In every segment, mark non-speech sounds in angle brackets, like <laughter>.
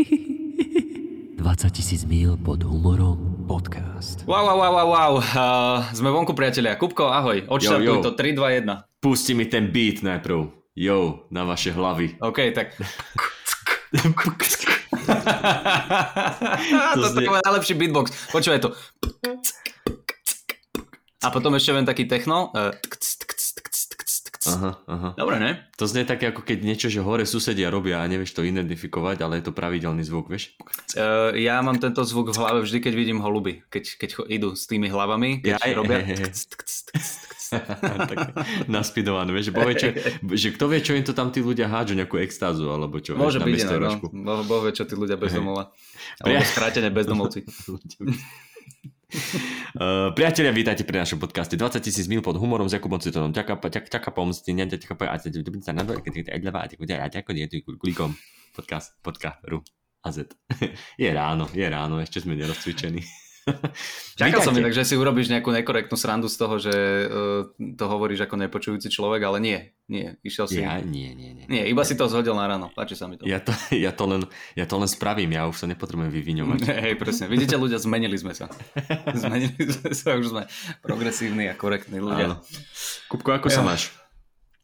20 tisíc míl pod humorom podcast. Wow, wow, wow, wow, wow. Uh, sme vonku, priatelia. Kupko, ahoj. Odštartuj Yo, yo. to 3, 2, 1. Pusti mi ten beat najprv. Jo, na vaše hlavy. OK, tak... <laughs> to, to znie- je najlepší beatbox. Počúvaj to. A potom ešte len taký techno. Uh, Aha, aha. Dobre, ne? To znie také ako keď niečo, že hore susedia robia a nevieš to identifikovať, ale je to pravidelný zvuk, vieš? Uh, ja mám tento zvuk v hlave vždy, keď vidím holuby. Keď, keď idú s tými hlavami, keď Ja- robia... naspidované, vieš? Boh vie, čo, <laughs> že kto vie, čo im to tam tí ľudia hádžu, nejakú extázu alebo čo, Môže vieš, na byť, no, no. Boh, boh vie, čo tí ľudia bezdomova. Alebo skrátene <laughs> bezdomovci. Uh, priatelia, vítajte pri našom podcaste 20 tisíc mil pod humorom s Jakubom Citonom. Ďaká nie tu klikom. Podcast, podcast, ru. A Z. Je ráno, je ráno, ešte sme nerozcvičení. <laughs> Čakal som inak, že si urobíš nejakú nekorektnú srandu z toho, že uh, to hovoríš ako nepočujúci človek, ale nie, nie, išiel si... Ja, nie, nie, nie. Nie, iba si to zhodil na ráno, páči sa mi to. Ja to, <laughs> ja, to len, ja to len spravím, ja už sa nepotrebujem vyviňovať. <laughs> Hej, presne. Vidíte, ľudia, zmenili sme sa. Zmenili sme sa, už sme progresívni a korektní ľudia. Áno. Kupko, ako sa Ja. máš?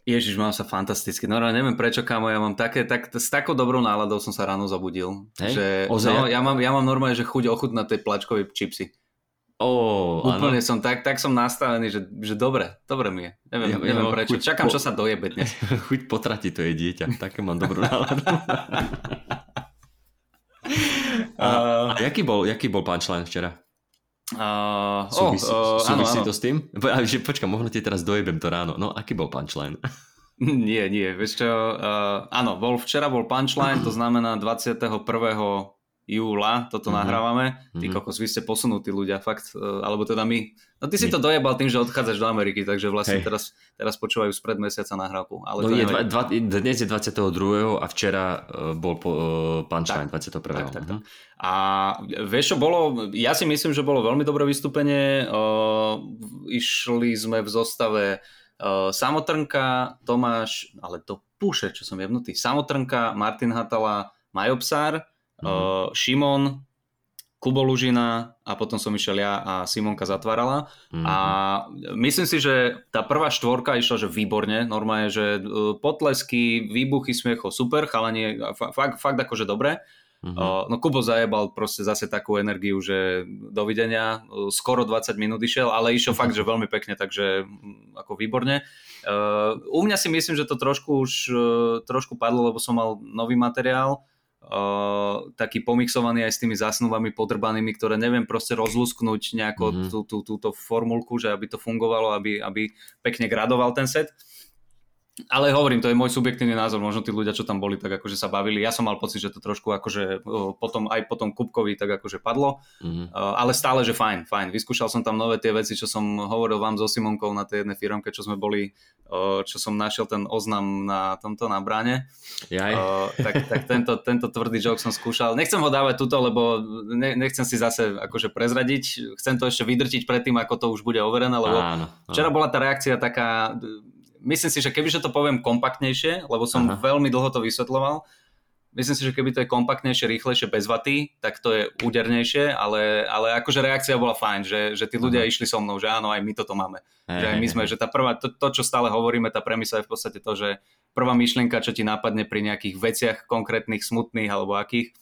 Ježiš, mám sa fantasticky. No, no neviem prečo, kamo, ja mám také, tak, s takou dobrou náladou som sa ráno zabudil. Hej? Že, Ozaj? no, ja mám, ja mám normálne, že chuť ochutnať tie plačkové čipsy. Ó, Úplne áno. som tak, tak som nastavený, že, že dobre, dobre mi je. Neviem, Ja- neviem mám prečo. Čakám, po- čo sa dojebe dnes. <laughs> Chuť potratiť to je dieťa, také mám dobrú náladu. A, <laughs> a jaký bol, jaký bol punchline včera? Uh, Súvisí, oh, uh, súvisí áno. to s tým? Po- Že, počkaj, možno ti teraz dojebem to ráno. No, aký bol punchline? <laughs> Nie, nie, vieš čo, uh, áno, bol, včera bol punchline, to znamená 21. júla, toto Mhm. nahrávame. Ty Mhm. kokos, vy ste posunutí ľudia, fakt, uh, alebo teda my. No ty si to dojebal tým, že odchádzaš do Ameriky, takže vlastne Hej. teraz, teraz počúvajú spred mesiaca nahrávku. Ale No je dva, dva, dnes je 22. a včera uh, bol po, uh, punchline 21. tak, tak, tak. Mhm. A vieš čo bolo, ja si myslím, že bolo veľmi dobré vystúpenie. Uh, išli sme v zostave uh, Samotrnka, Tomáš, ale to púše, čo som jebnutý. Samotrnka, Martin Hatala, Majo Uh, Šimon, Kubo Lužina a potom som išiel ja a Simonka zatvárala. Mhm. A myslím si, že tá prvá štvorka išla, že výborne, normálne, že uh, potlesky, výbuchy smiechov, super, chalanie, fa- fakt, fakt akože dobre. Mhm. Uh, no Kubo zajebal proste zase takú energiu, že dovidenia, skoro 20 minút išiel, ale išiel fakt, že veľmi pekne, takže mm, ako výborne. Uh, u mňa si myslím, že to trošku už uh, trošku padlo, lebo som mal nový materiál, uh, taký pomixovaný aj s tými zásnubami podrbanými, ktoré neviem proste rozlusknúť nejako Mhm. tú, tú, túto formulku, že aby to fungovalo, aby, aby pekne gradoval ten set. Ale hovorím, to je môj subjektívny názor, možno tí ľudia, čo tam boli, tak akože sa bavili. Ja som mal pocit, že to trošku akože potom, aj potom Kupkovi tak akože padlo, Mhm. Uh, ale stále, že fajn, fajn. Vyskúšal som tam nové tie veci, čo som hovoril vám so Simonkou na tej jednej firmke, čo sme boli, čo som našiel ten oznam na tomto, na bráne. Jaj. Tak tak tento, tento tvrdý joke som skúšal. Nechcem ho dávať tuto, lebo ne, nechcem si zase akože prezradiť. Chcem to ešte vydrtiť predtým, ako to už bude overené, lebo Áno, áno. Včera bola tá reakcia taká, myslím si, že kebyže to poviem kompaktnejšie, lebo som Aha. veľmi dlho to vysvetloval, myslím si, že keby to je kompaktnejšie, rýchlejšie, bez vaty, tak to je údernejšie, ale, ale akože reakcia bola fajn, že, že tí ľudia Aha. išli so mnou, že áno, aj my toto máme. Hej, Že aj my sme, že tá prvá, to, to, čo stále hovoríme, tá premisa je v podstate to, že prvá myšlienka, čo ti napadne pri nejakých veciach konkrétnych, smutných alebo akých,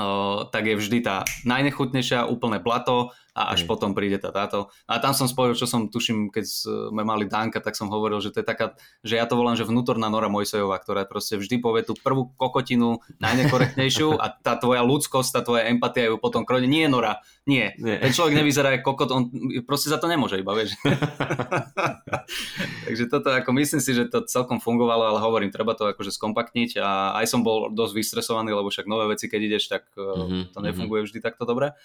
o, tak je vždy tá najnechutnejšia, úplné blato a až Hej. potom príde tá táto. A tam som spojil, čo som tuším, keď sme mali Danka, tak som hovoril, že to je taká, že ja to volám, že vnútorná Nora Mojsejová, ktorá proste vždy povie tú prvú kokotinu najnekorektnejšiu a tá tvoja ľudskosť, tá tvoja empatia ju potom krone. Nie, Nora, nie. Nie. Ten človek nevyzerá ako kokot, on proste za to nemôže iba, vieš. <laughs> Takže toto ako myslím si, že to celkom fungovalo, ale hovorím, treba to akože skompaktniť a aj som bol dosť vystresovaný, lebo však nové veci, keď ideš, tak mm-hmm. Mhm, to nefunguje vždy takto dobre.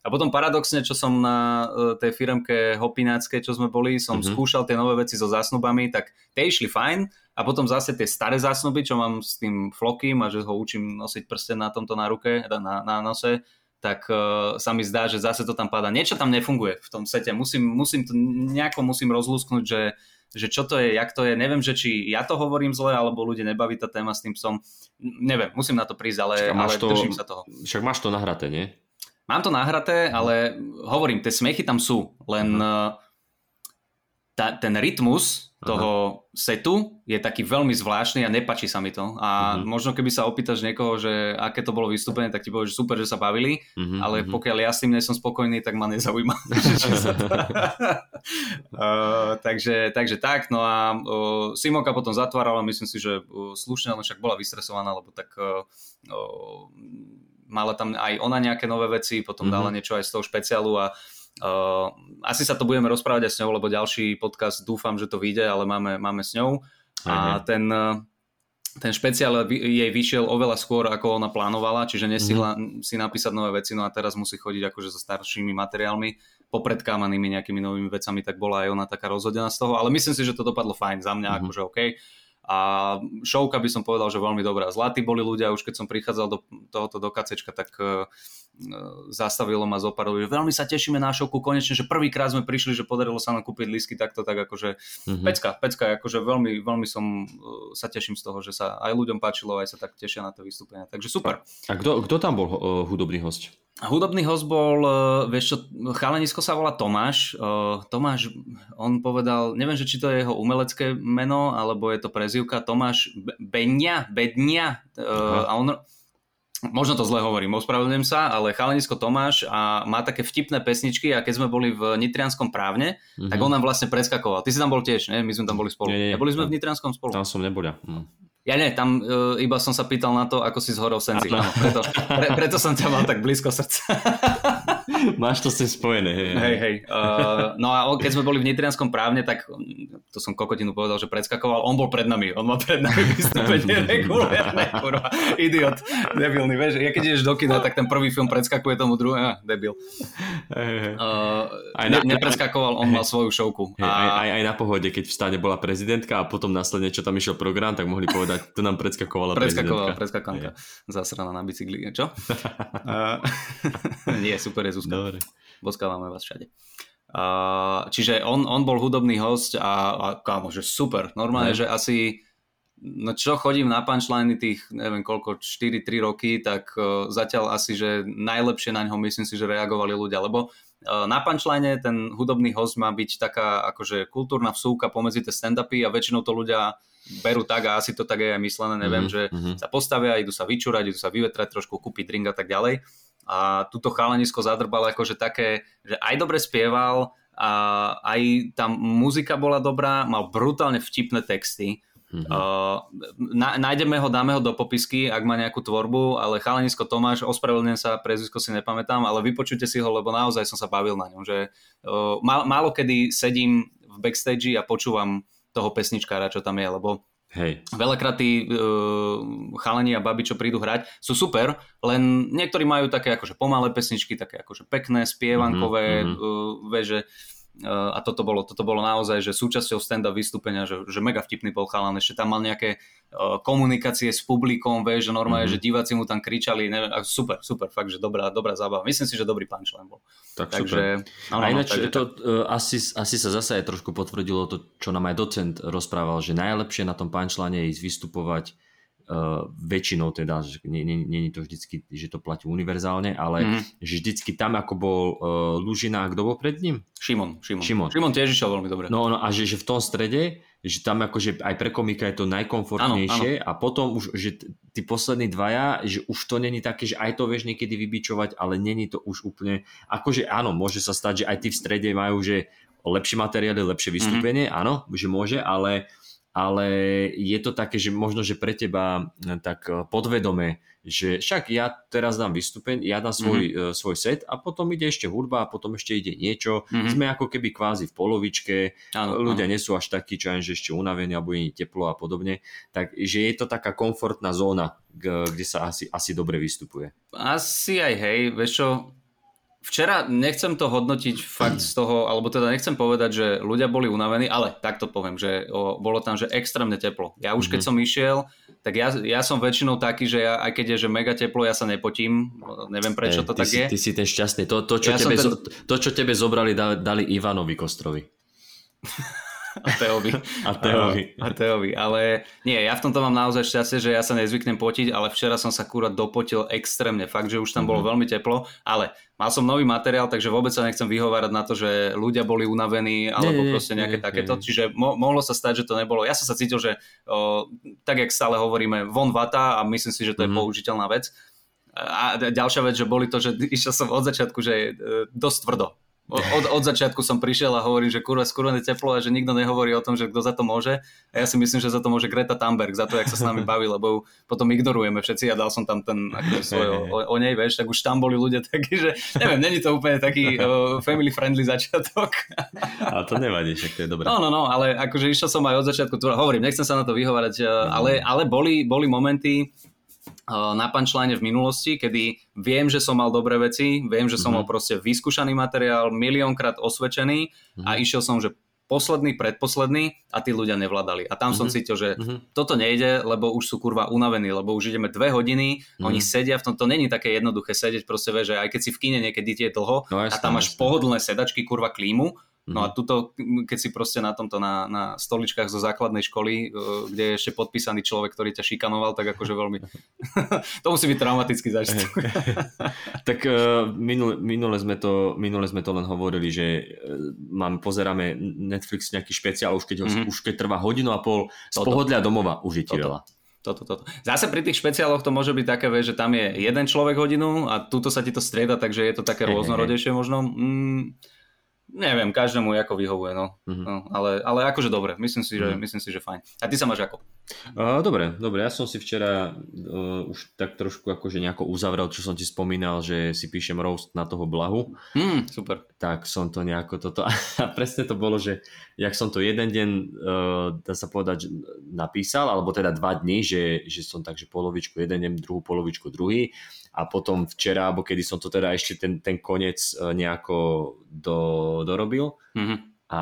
A potom paradoxne, čo som na e, tej firmke Hopináckej, čo sme boli, som Mhm. mm-hmm. skúšal tie nové veci so zásnubami, tak tie išli fajn a potom zase tie staré zásnuby, čo mám s tým flokým a že ho učím nosiť prsten na tomto na ruke, na, na nose, tak uh, sa mi zdá, že zase to tam padá. Niečo tam nefunguje v tom sete. Musím, musím to nejako musím rozlúsknuť, že že čo to je, jak to je, neviem, že či ja to hovorím zle, alebo ľudia nebaví tá téma s tým psom, neviem, musím na to prísť, ale, ale to, držím sa toho. Však máš to nahraté, nie? Mám to nahraté, ale hovorím, tie smechy tam sú, len uh-huh. tá, ten rytmus toho Aha. setu je taký veľmi zvláštny a nepačí sa mi to. A uh-huh. možno keby sa opýtaš niekoho, že aké to bolo vystúpenie, tak ti povie, že super, že sa bavili, uh-huh, ale uh-huh. pokiaľ ja s tým nie som spokojný, tak ma nezaujíma. <laughs> <laughs> uh, <laughs> takže, takže tak, no a uh, Simonka potom zatvárala, myslím si, že uh, slušne, ale však bola vystresovaná, lebo tak uh, uh, mala tam aj ona nejaké nové veci, potom uh-huh. dala niečo aj z toho špeciálu a Uh, asi sa to budeme rozprávať aj s ňou, lebo ďalší podcast dúfam, že to vyjde, ale máme, máme s ňou. A ten, ten špeciál jej vyšiel oveľa skôr, ako ona plánovala, čiže nesihla mm-hmm. si napísať nové veci, no a teraz musí chodiť akože so staršími materiálmi, popredkámanými nejakými novými vecami, tak bola aj ona taká rozhodená z toho, ale myslím si, že to dopadlo fajn za mňa, mm-hmm. akože OK. A šovka by som povedal, že veľmi dobrá. Zlatí boli ľudia, už keď som prichádzal do tohoto do kacečka, tak uh, zastavilo ma zo pár ľudí. Veľmi sa tešíme na šovku, konečne, že prvýkrát sme prišli, že podarilo sa nám kúpiť lísky takto, tak akože mm-hmm. pecka, pecka, akože veľmi, veľmi som uh, sa teším z toho, že sa aj ľuďom páčilo, aj sa tak tešia na to vystúpenie. Takže super. A, kto, kto tam bol uh, hudobný host? Hudobný host bol, vieš čo, chalanisko sa volá Tomáš. Tomáš, on povedal, neviem, že či to je jeho umelecké meno, alebo je to prezivka, Tomáš Benia, Bednia. Uh, a on, Možno to zle hovorím, ospravedlňujem sa, ale chalanisko Tomáš a má také vtipné pesničky a keď sme boli v Nitrianskom právne, mm-hmm. tak on nám vlastne preskakoval. Ty si tam bol tiež, ne? My sme tam boli spolu. Nie, nie, Neboli sme v Nitrianskom spolu. Tam som nebol ja. Ja nie, tam uh, iba som sa pýtal na to, ako si zhorol senzi. Áno, preto, pre, preto som ťa mal tak blízko srdca. <laughs> Máš to s tým spojené. Hej, hej. hej. Uh, no a keď sme boli v Nitrianskom právne, tak to som kokotinu povedal, že predskakoval. On bol pred nami. On mal pred nami <laughs> vystúpenie regulérne. Kurva. Idiot. Debilný. Vieš, ja keď ideš do kina, tak ten prvý film predskakuje tomu druhé. Ah, debil. Uh, aj na, ne, nepredskakoval, on mal svoju šovku. Hej, a... aj, aj, aj na pohode, keď v stane bola prezidentka a potom následne, čo tam išiel program, tak mohli povedať povedať, tu nám predskakovala Predskakovala, predskakanka. Zasraná na bicykli, čo? <laughs> <laughs> nie, super je Zuzka. Dobre. Boskávame vás všade. Uh, čiže on, on bol hudobný host a, a kámo, že super. Normálne, že asi no čo chodím na punchliny tých, neviem koľko, 4-3 roky, tak uh, zatiaľ asi, že najlepšie na ňo myslím si, že reagovali ľudia, lebo na punchline ten hudobný host má byť taká akože kultúrna vsúka pomedzi tie stand-upy a väčšinou to ľudia berú tak a asi to tak je aj myslené, neviem, mm-hmm. že mhm. sa postavia, idú sa vyčúrať, idú sa vyvetrať trošku, kúpiť drink a tak ďalej. A túto chalanisko zadrbal akože také, že aj dobre spieval, a aj tam muzika bola dobrá, mal brutálne vtipné texty. Mm-hmm. Uh, nájdeme ho, dáme ho do popisky, ak má nejakú tvorbu, ale chalanisko Tomáš, ospravedlňujem sa, prezvisko si nepamätám, ale vypočujte si ho, lebo naozaj som sa bavil na ňom, že uh, málo kedy sedím v backstage a počúvam toho pesničkára, čo tam je, lebo Hej. Veľakrát tí uh, chalani a baby, čo prídu hrať, sú super, len niektorí majú také akože pomalé pesničky, také akože pekné, spievankové, mm-hmm. uh, veže. Uh, a toto bolo, toto bolo naozaj, že súčasťou stand-up vystúpenia, že, že mega vtipný bol chalan, ešte tam mal nejaké uh, komunikácie s publikom, vieš, že normálne, mm-hmm. že diváci mu tam kričali, neviem, super, super, fakt, že dobrá, dobrá zábava. Myslím si, že dobrý punchline bol. Tak takže, super. No, no, a ináč takže to uh, asi, asi sa zase aj trošku potvrdilo to, čo nám aj docent rozprával, že najlepšie na tom punchline je ísť vystupovať väčšinou teda, že nie, nie, nie je to vždycky, že to platí univerzálne, ale mm. že vždycky tam, ako bol uh, Lužina, kto bol pred ním? Šimon. Šimon, Šimon. Šimon tiež išiel veľmi dobre. No, no a že, že v tom strede, že tam akože aj pre komika je to najkomfortnejšie ano, ano. a potom už, že tí poslední dvaja, že už to není také, že aj to vieš niekedy vybičovať, ale není to už úplne, akože áno, môže sa stať, že aj tí v strede majú, že lepšie materiály, lepšie vystúpenie, mm. áno, že môže, ale ale je to také, že možno, že pre teba eh, tak eh, podvedome, že však ja teraz dám vystúpeň, ja dám svoj, mm-hmm. svoj set a potom ide ešte hudba a potom ešte ide niečo. Mm-hmm. Sme ako keby kvázi v polovičke, ano, ľudia ano. nie sú až takí, čo že ešte unavení alebo je teplo a podobne. Takže je to taká komfortná zóna, kde sa asi, asi dobre vystupuje. Asi aj hej, vieš čo, Včera nechcem to hodnotiť fakt z toho, alebo teda nechcem povedať, že ľudia boli unavení, ale takto poviem, že o, bolo tam, že extrémne teplo. Ja už keď mhm. som išiel, tak ja, ja som väčšinou taký, že ja, aj keď je že mega teplo, ja sa nepotím. Neviem prečo to ty tak si, je. Ty si ten šťastný. To, to, čo, ja tebe, ten... to čo tebe zobrali, dali Ivanovi Kostrovi. <laughs> A Teovi. A Teovi. A, a Teovi. Ale nie, ja v tomto mám naozaj šťastie, že ja sa nezvyknem potiť, ale včera som sa kurva dopotil extrémne. Fakt, že už tam bolo Mhm. veľmi teplo, ale mal som nový materiál, takže vôbec sa nechcem vyhovárať na to, že ľudia boli unavení alebo nie, proste nejaké nie, takéto. nie. Čiže mo- mohlo sa stať, že to nebolo. Ja som sa cítil, že o, tak, jak stále hovoríme, von vata a myslím si, že to je Mhm. použiteľná vec. A ďalšia vec, že boli to, že <laughs> išiel som od začiatku, že e, dosť tvrdo. Od, od začiatku som prišiel a hovorím, že kurva, skoro je teplo a že nikto nehovorí o tom, že kto za to môže. A ja si myslím, že za to môže Greta Thunberg, za to, jak sa s nami baví, lebo potom ignorujeme všetci a dal som tam ten akože svoj o, o, nej, vieš, tak už tam boli ľudia takí, že neviem, není to úplne taký <laughs> uh, family friendly začiatok. A to nevadí, však to je dobré. No, no, no, ale akože išiel som aj od začiatku, hovorím, nechcem sa na to vyhovárať, Mhm. ale, ale boli, boli momenty na punchline v minulosti, kedy viem, že som mal dobré veci, viem, že som Mhm. mal proste vyskúšaný materiál, miliónkrát osvedčený a Mhm. išiel som, že posledný, predposledný a tí ľudia nevládali. A tam som Mhm. cítil, že Mhm. toto nejde, lebo už sú kurva unavení, lebo už ideme dve hodiny, Mhm. oni sedia v tom, to není také jednoduché sedieť, proste vieš, že aj keď si v kine niekedy je dlho No a tam máš jasné. pohodlné sedačky, kurva klímu, No a Mhm. tuto, keď si proste na tomto, na, na stoličkách zo základnej školy, eh, kde je ešte podpísaný človek, ktorý ťa šikanoval, tak akože veľmi... <laughs> to musí byť traumatický zážitok. tak uh, minule, minule, sme to, minule sme to len hovorili, že uh, mám, pozeráme Netflix nejaký špeciál, už keď, ho, Mhm. už keď trvá hodinu a pol z Toto. pohodlia domova, už je ti Toto. veľa. Toto, toto. Zase pri tých špeciáloch to môže byť také, že tam je jeden človek hodinu a tuto sa ti to strieda, takže je to také rôznorodejšie možno. Mm, neviem, každému ako vyhovuje, no. Mhm. no ale, ale akože dobre, myslím si, že, Mhm. myslím si, že fajn. A ty sa máš ako? Uh, dobre, dobre, ja som si včera uh, už tak trošku akože nejako uzavrel, čo som ti spomínal, že si píšem roast na toho blahu, Hm, super. tak som to nejako toto, a presne to bolo, že jak som to jeden deň, uh, dá sa povedať, napísal, alebo teda dva dny, že, že som takže polovičku jeden deň, druhú polovičku druhý a potom včera, alebo kedy som to teda ešte ten, ten koniec uh, nejako do, dorobil Mhm. a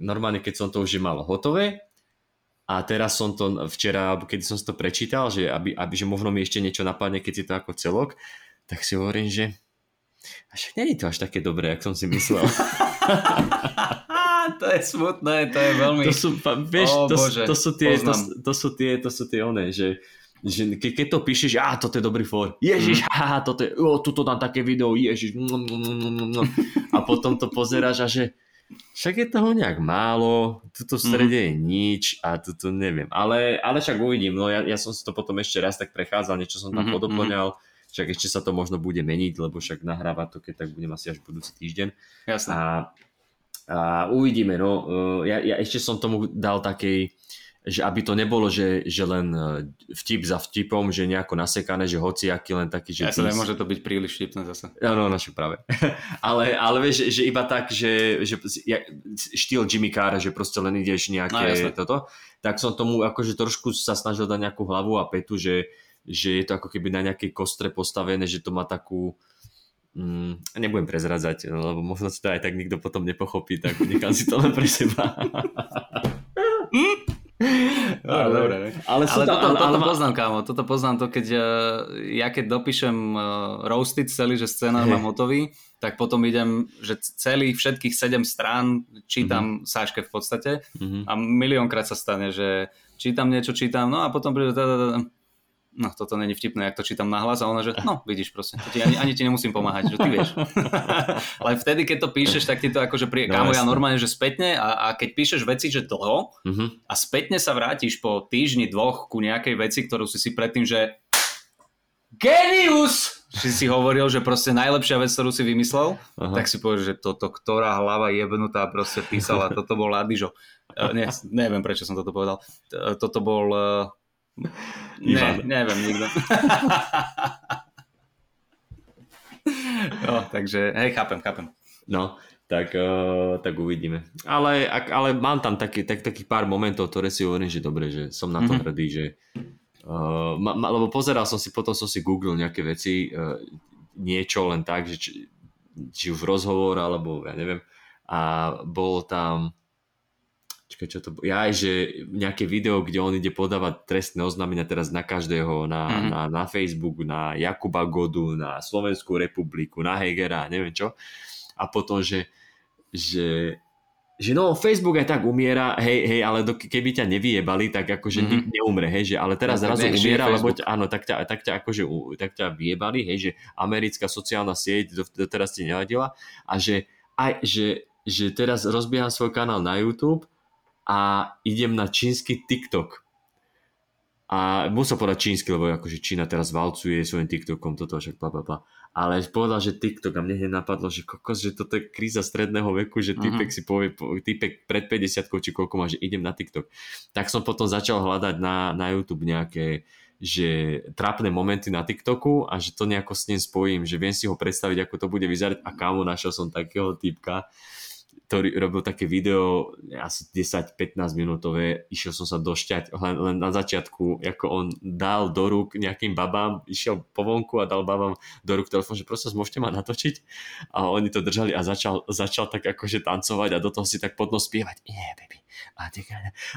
normálne keď som to už mal hotové a teraz som to včera, kedy som si to prečítal, že, aby, aby, že možno mi ešte niečo napadne, keď si to ako celok, tak si hovorím, že a však nie je to až také dobré, jak som si myslel. <laughs> <laughs> to je smutné, to je veľmi... to sú, vieš, Ó, to, Bože, to, sú tie, to, poznám. to sú tie, to sú tie one, že že ke, keď to píšeš, a toto je dobrý for, ježiš, mm. haha, toto je, o, tuto dám také video, ježiš, mm, mm, mm, mm, mm. a potom to pozeráš a že však je toho nejak málo, tuto v strede je nič a tuto neviem, ale, ale však uvidím, no ja, ja som si to potom ešte raz tak prechádzal, niečo som tam Mhm, podoplňal, však ešte sa to možno bude meniť, lebo však nahrávať to, keď tak budem asi až budúci týždeň Jasné. a, a uvidíme, no. Uh, Ja, ja ešte som tomu dal takej, že aby to nebolo, že, že len uh, vtip za vtipom, že nejako nasekané, že hoci aký len taký, že... Ja sa nemôže to byť príliš vtipné zase. Áno, no, však práve. <laughs> ale, ale vieš, že, že iba tak, že, že štýl Jimmy Carra, že proste len ideš No, nejaké jasné. toto, tak som tomu akože trošku sa snažil dať nejakú hlavu a petu, že, že je to ako keby na nejakej kostre postavené, že to má takú Mm, nebudem prezradzať, lebo možno si to aj tak nikto potom nepochopí, tak nechám si to len pre seba. <laughs> <laughs> Dobre, dobre. ale, sú Ale tam, toto, ale, ale, toto poznám, kámo, toto poznám to, keď uh, ja keď dopíšem uh, roasted celý, že scénar Hej. mám hotový, tak potom idem, že celých všetkých sedem strán čítam Sáške v podstate Mhm. a miliónkrát sa stane, že čítam niečo, čítam, no a potom príde, no toto není vtipné, jak to čítam nahlas a ona, že no <laughs> vidíš proste, to ti, ani, ani ti nemusím pomáhať, že ty vieš. <laughs> Ale vtedy, keď to píšeš, tak ti to akože príde, No, kámo, ja normálne, že spätne a, a keď píšeš veci, že dlho, Mhm. a spätne sa vrátiš po týždni, dvoch ku nejakej veci, ktorú si si predtým, že genius! Si si hovoril, že proste najlepšia vec, ktorú si vymyslel, Aha. tak si povieš, že toto, ktorá hlava jebnutá proste písala, <laughs> toto bol Adižo. Uh, ne, neviem, prečo som toto povedal. Uh, toto bol... Ne, neviem, nikto. no, takže, hej, chápem, chápem. No, tak, uh, tak uvidíme. Ale, ak, ale mám tam taký, tak, takých pár momentov, ktoré si hovorím, že dobre, že som na to Mhm. hrdý, že uh, ma, ma, lebo pozeral som si, potom som si googlil nejaké veci, uh, niečo len tak, že či, či už rozhovor, alebo ja neviem, a bolo tam Čakaj, čo to? Ja aj, že nejaké video, kde on ide podávať trestné oznámenia teraz na každého, na, Mhm. na, na Facebook, na Jakuba Godu, na Slovenskú republiku, na Hegera, neviem čo. A potom, že, že, že no, Facebook aj tak umiera, hej, hej, ale do, keby ťa nevyjebali, tak akože mm-hmm. neumre, hej, že ale teraz No, zrazu umiera, lebo ťa, áno, tak ťa, tak ťa akože, tak ťa vyjebali, hej, že americká sociálna sieť do- doteraz ti nevadila a že aj, že, že teraz rozbieham svoj kanál na YouTube a idem na čínsky TikTok. A musel povedať čínsky, lebo akože Čína teraz valcuje svojim TikTokom, toto však bla, bla, bla. Ale povedal, že TikTok a mne hneď napadlo, že kokos, že toto je kríza stredného veku, že typek Mhm. si povie, po- typek pred 50 či koľko má, že idem na TikTok. Tak som potom začal hľadať na, na YouTube nejaké že trápne momenty na TikToku a že to nejako s ním spojím, že viem si ho predstaviť, ako to bude vyzerať a kámo, našiel som takého typka, ktorý robil také video asi 10-15 minútové, išiel som sa došťať len, len na začiatku, ako on dal do rúk nejakým babám, išiel po vonku a dal babám do rúk telefón, že prosím, môžete ma natočiť? A oni to držali a začal, začal tak akože tancovať a do toho si tak podno spievať, yeah, baby, a,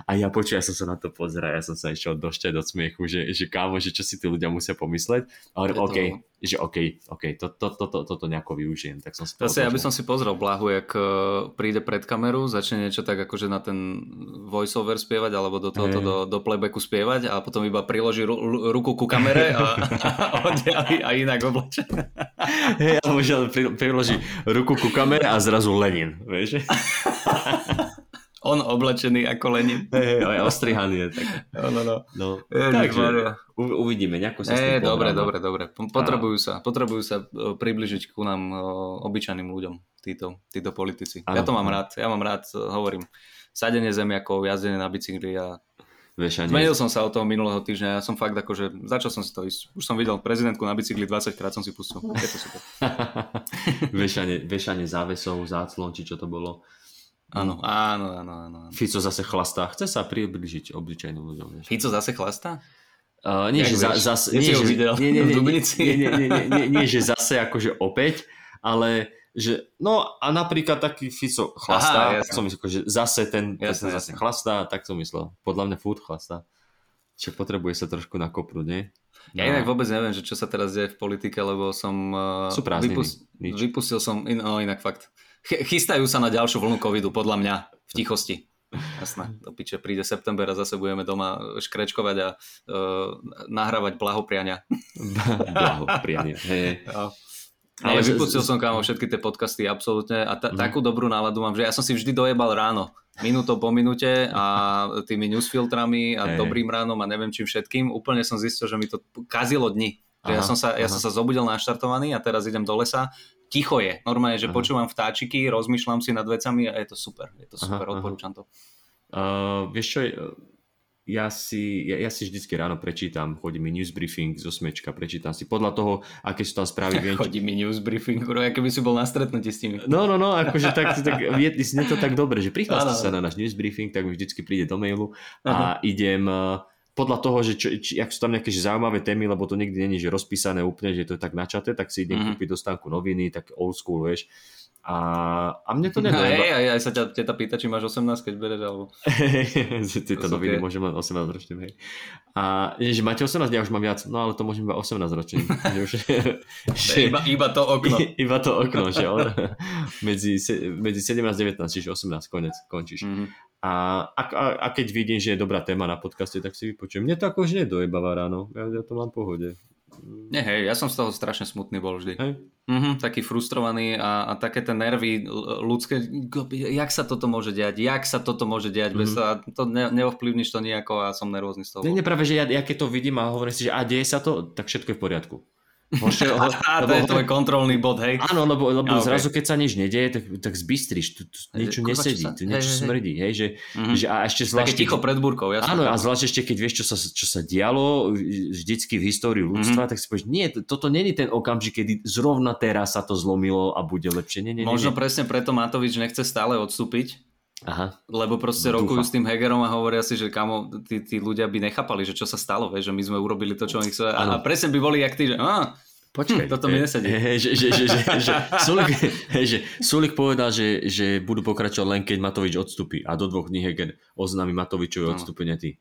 a ja počuj, ja som sa na to pozeral, ja som sa išiel došťať od smiechu, že, že kámo, že čo si tí ľudia musia pomysleť a hovorím, to- OK, že OK, OK, to, to, to, to, toto nejako využijem, tak som si to Zase, aby odložil. som si pozrel Blahu, jak eh, príde pred kameru, začne niečo tak akože na ten voiceover spievať, alebo do tohoto, Hej. do, do playbacku spievať a potom iba priloží ru, ru- ruku ku kamere a, a, a, a inak oblečený. Hej, alebo že pri, priloží ruku ku kamere a zrazu Lenin, vieš? <laughs> On oblečený ako Lenin. <laughs> Hej, aj ostrihaný je tak. No, no, no. No, Ježišmaria. takže u, uvidíme, nejako sa s E, tým dobre, dobre, dobre. Po- Potrebujú sa, potrebujú sa e, približiť ku nám e, obyčajným ľuďom, títo, títo politici. ja Áno, to mám rád, ja mám rád, e, hovorím, sadenie zemiakov, jazdenie na bicykli a Vieš, ani... zmenil som sa od toho minulého týždňa, ja som fakt akože, začal som si to ísť, už som videl prezidentku na bicykli 20 krát som si pustil, je to super. <laughs> vešanie, vešanie závesov, záclon, či čo to bolo. Áno, áno, áno, áno. Fico zase chlastá, chce sa približiť obyčajným ľuďom. Vieš. Fico zase chlastá? Uh, nie, Jak že za, zase, nie, že, nie, nie, nie, nie, nie, nie, nie, nie, že zase akože opäť, ale že no a napríklad taký Fico Aha, chlastá, tak jasné. som myslel, že zase ten, Jasné, ten zase jasné. chlastá, tak som myslel. Podľa mňa furt chlastá. Čiže potrebuje sa trošku nakopnúť, nie? Ja inak vôbec neviem, že čo sa teraz deje v politike, lebo som... Sú prázdniny, nič. vypustil som, in, no inak fakt. Ch- chystajú sa na ďalšiu vlnu covidu, podľa mňa, v tichosti. Jasné, do piče, príde september a zase budeme doma škrečkovať a uh, nahrávať blahopriania. <laughs> Blaho, prianie. Hej. Ale Ale že- vypustil som kámo všetky tie podcasty absolútne a ta, Mhm. takú dobrú náladu mám, že ja som si vždy dojebal ráno. Minútou po minúte a tými newsfiltrami a Hej. dobrým ránom a neviem čím všetkým. Úplne som zistil, že mi to kazilo dni. Že ja Aha, som, sa, ja aha. som sa zobudil naštartovaný a teraz idem do lesa. Ticho je. Normálne, že Aha. počúvam vtáčiky, rozmýšľam si nad vecami a je to super. Je to super, Aha, aha. odporúčam to. Uh, vieš čo, ja si, ja, ja si vždycky ráno prečítam, chodí mi news briefing zo smečka, prečítam si podľa toho, aké sú tam správy. Viem, <laughs> Chodí mi news briefing, bro, aké by si bol na stretnutí s nimi. No, no, no, akože tak, tak je, znie to tak dobre, že prihláste sa na náš news briefing, tak mi vždycky príde do mailu a idem uh, podľa toho, že čo, či, ak sú tam nejaké zaujímavé témy, lebo to nikdy není, že rozpísané úplne, že to je tak načaté, tak si idem Mhm. kúpiť do stánku noviny, tak old school, vieš. A, a mne to <laughs> Hej, nedojeba. aj, aj sa ťa teta pýta, či máš 18, keď bereš, alebo... <laughs> tieto noviny môžem len 18 ročným, hej. A že máte 18, ja už mám viac, no ale to môžem iba 18 ročným. že už, <laughs> že, Iba, iba to okno. iba to okno, že on, medzi, medzi 17 a 19, čiže 18, konec, končíš. Mhm. A, a, a, keď vidím, že je dobrá téma na podcaste, tak si vypočujem. Mne to ako už nedojebáva ráno, ja, ja to mám v pohode. Nie, hej, ja som z toho strašne smutný bol vždy. Hej. Mhm, taký frustrovaný a, a také tie nervy ľudské, jak sa toto môže diať, jak sa toto môže diať, bez Mhm. sa, to ne, neovplyvníš to nejako a som nervózny z toho. Nie, nie, práve, že ja, ja keď to vidím a hovorím si, že a deje sa to, tak všetko je v poriadku. To je tvoj kontrolný bod, hej. Áno, lebo, lebo okej. zrazu keď sa nič nedieje, tak, tak zbystriš, tu, tu niečo kurva, nesedí, sa- tu niečo hej, smrdí, hej, že, Mhm. že a ešte Také zvlášť... ticho pred búrkou, jasne. Áno, a zvlášť ešte keď vieš, čo sa, čo sa dialo vždycky v histórii ľudstva, tak si povieš, nie, to- toto není ten okamžik, kedy zrovna teraz sa to zlomilo a bude lepšie. Nie, nie, nie, Možno nie. presne preto Matovič nechce stále odstúpiť, Aha. lebo proste Dúfam. rokujú s tým Hegerom a hovoria si, že kamo, tí, tí ľudia by nechápali, že čo sa stalo, vieš, že my sme urobili to, čo oni chceli. A, presne by boli jak ty, že á, Počkaj. Hm, toto mi nesedí. Hej, hej, že, že, že, že, že, Sulik, hej, že Sulik povedal, že, že budú pokračovať len keď Matovič odstúpi a do dvoch dní Heger oznámi Matovičové Áno. odstúpenie. Ty,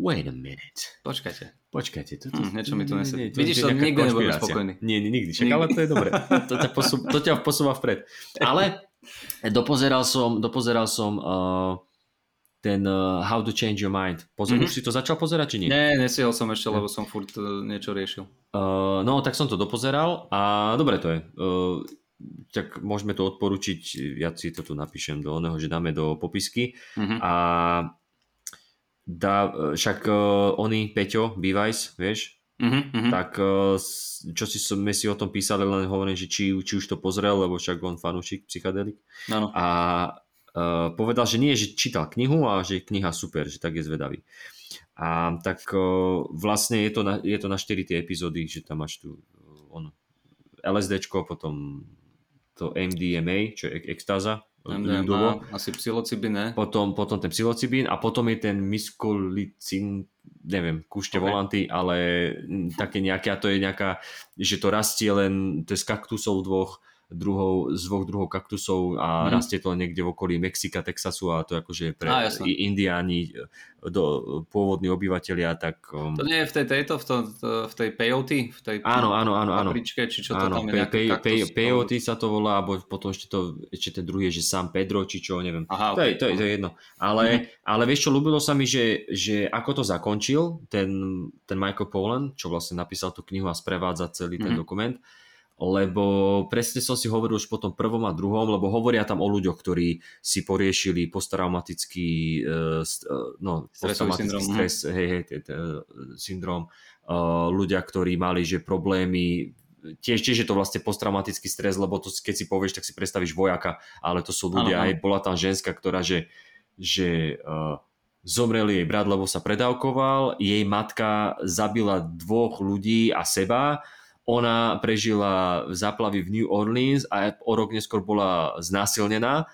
wait a minute. počkajte. Počkajte, to, Hm, niečo mi tu nie, nesedí. nie, Vidíš, je to nikdy nebudem konšpirácia. spokojný. Nie, nie, nikdy. Však ale to je dobre. To ťa, posú, to ťa posúva vpred. Ale Dopozeral som, dopozeral som uh, ten uh, How to Change Your Mind. Pozer- mm-hmm. Už si to začal pozerať, či nie? Nie, nesihol som ešte, lebo som furt uh, niečo riešil. Uh, no, tak som to dopozeral a dobre to je. Uh, tak môžeme to odporučiť, ja si to tu napíšem do oného, že dáme do popisky. Mm-hmm. A dá, však uh, oni, Peťo, Bivajs, vieš, Mm-hmm. Tak čo si sme si o tom písali, len hovorím, že či, či už to pozrel, lebo však on fanúšik psychadelik. Ano. A uh, povedal, že nie, že čítal knihu a že kniha super, že tak je zvedavý. A tak uh, vlastne je to, na, je to na 4 tie epizódy, že tam máš tu on, LSDčko, potom to MDMA, čo je extáza, MDMA, asi psilocybin, ne? Potom, potom ten psilocybin a potom je ten miskulicin, neviem, kúšte okay. volanty, ale také nejaké, a to je nejaká, že to rastie len, to je z kaktusov dvoch, druhou, z dvoch druhov kaktusov a mm. rastie to niekde v okolí Mexika, Texasu a to akože pre a, indiáni, do, pôvodní obyvateľia, tak... Um... To nie je v tej tejto, v, to, v tej peyote? V tej áno, áno, áno. áno. Papričke, či čo to áno, tam je pe, pe, pe, peyote sa to volá, alebo potom ešte, to, ešte ten druhý je, že San Pedro, či čo, neviem. Aha, to, okay. je, to, je, to je jedno. Ale, mm. ale vieš čo, ľúbilo sa mi, že, že ako to zakončil, ten, ten Michael Pollan, čo vlastne napísal tú knihu a sprevádza celý ten mm. dokument, lebo presne som si hovoril už po tom prvom a druhom, lebo hovoria tam o ľuďoch, ktorí si poriešili posttraumatický uh, no, posttraumatický syndrom. stres, hej, hej, hej, syndrom, uh, ľudia, ktorí mali že problémy tiež, tiež je to vlastne posttraumatický stres, lebo to keď si povieš, tak si predstavíš vojaka, ale to sú ľudia, ano, aj bola tam ženská, ktorá, že, že uh, zomrel jej brat, lebo sa predávkoval, jej matka zabila dvoch ľudí a seba, ona prežila záplavy v New Orleans a o rok neskôr bola znásilnená,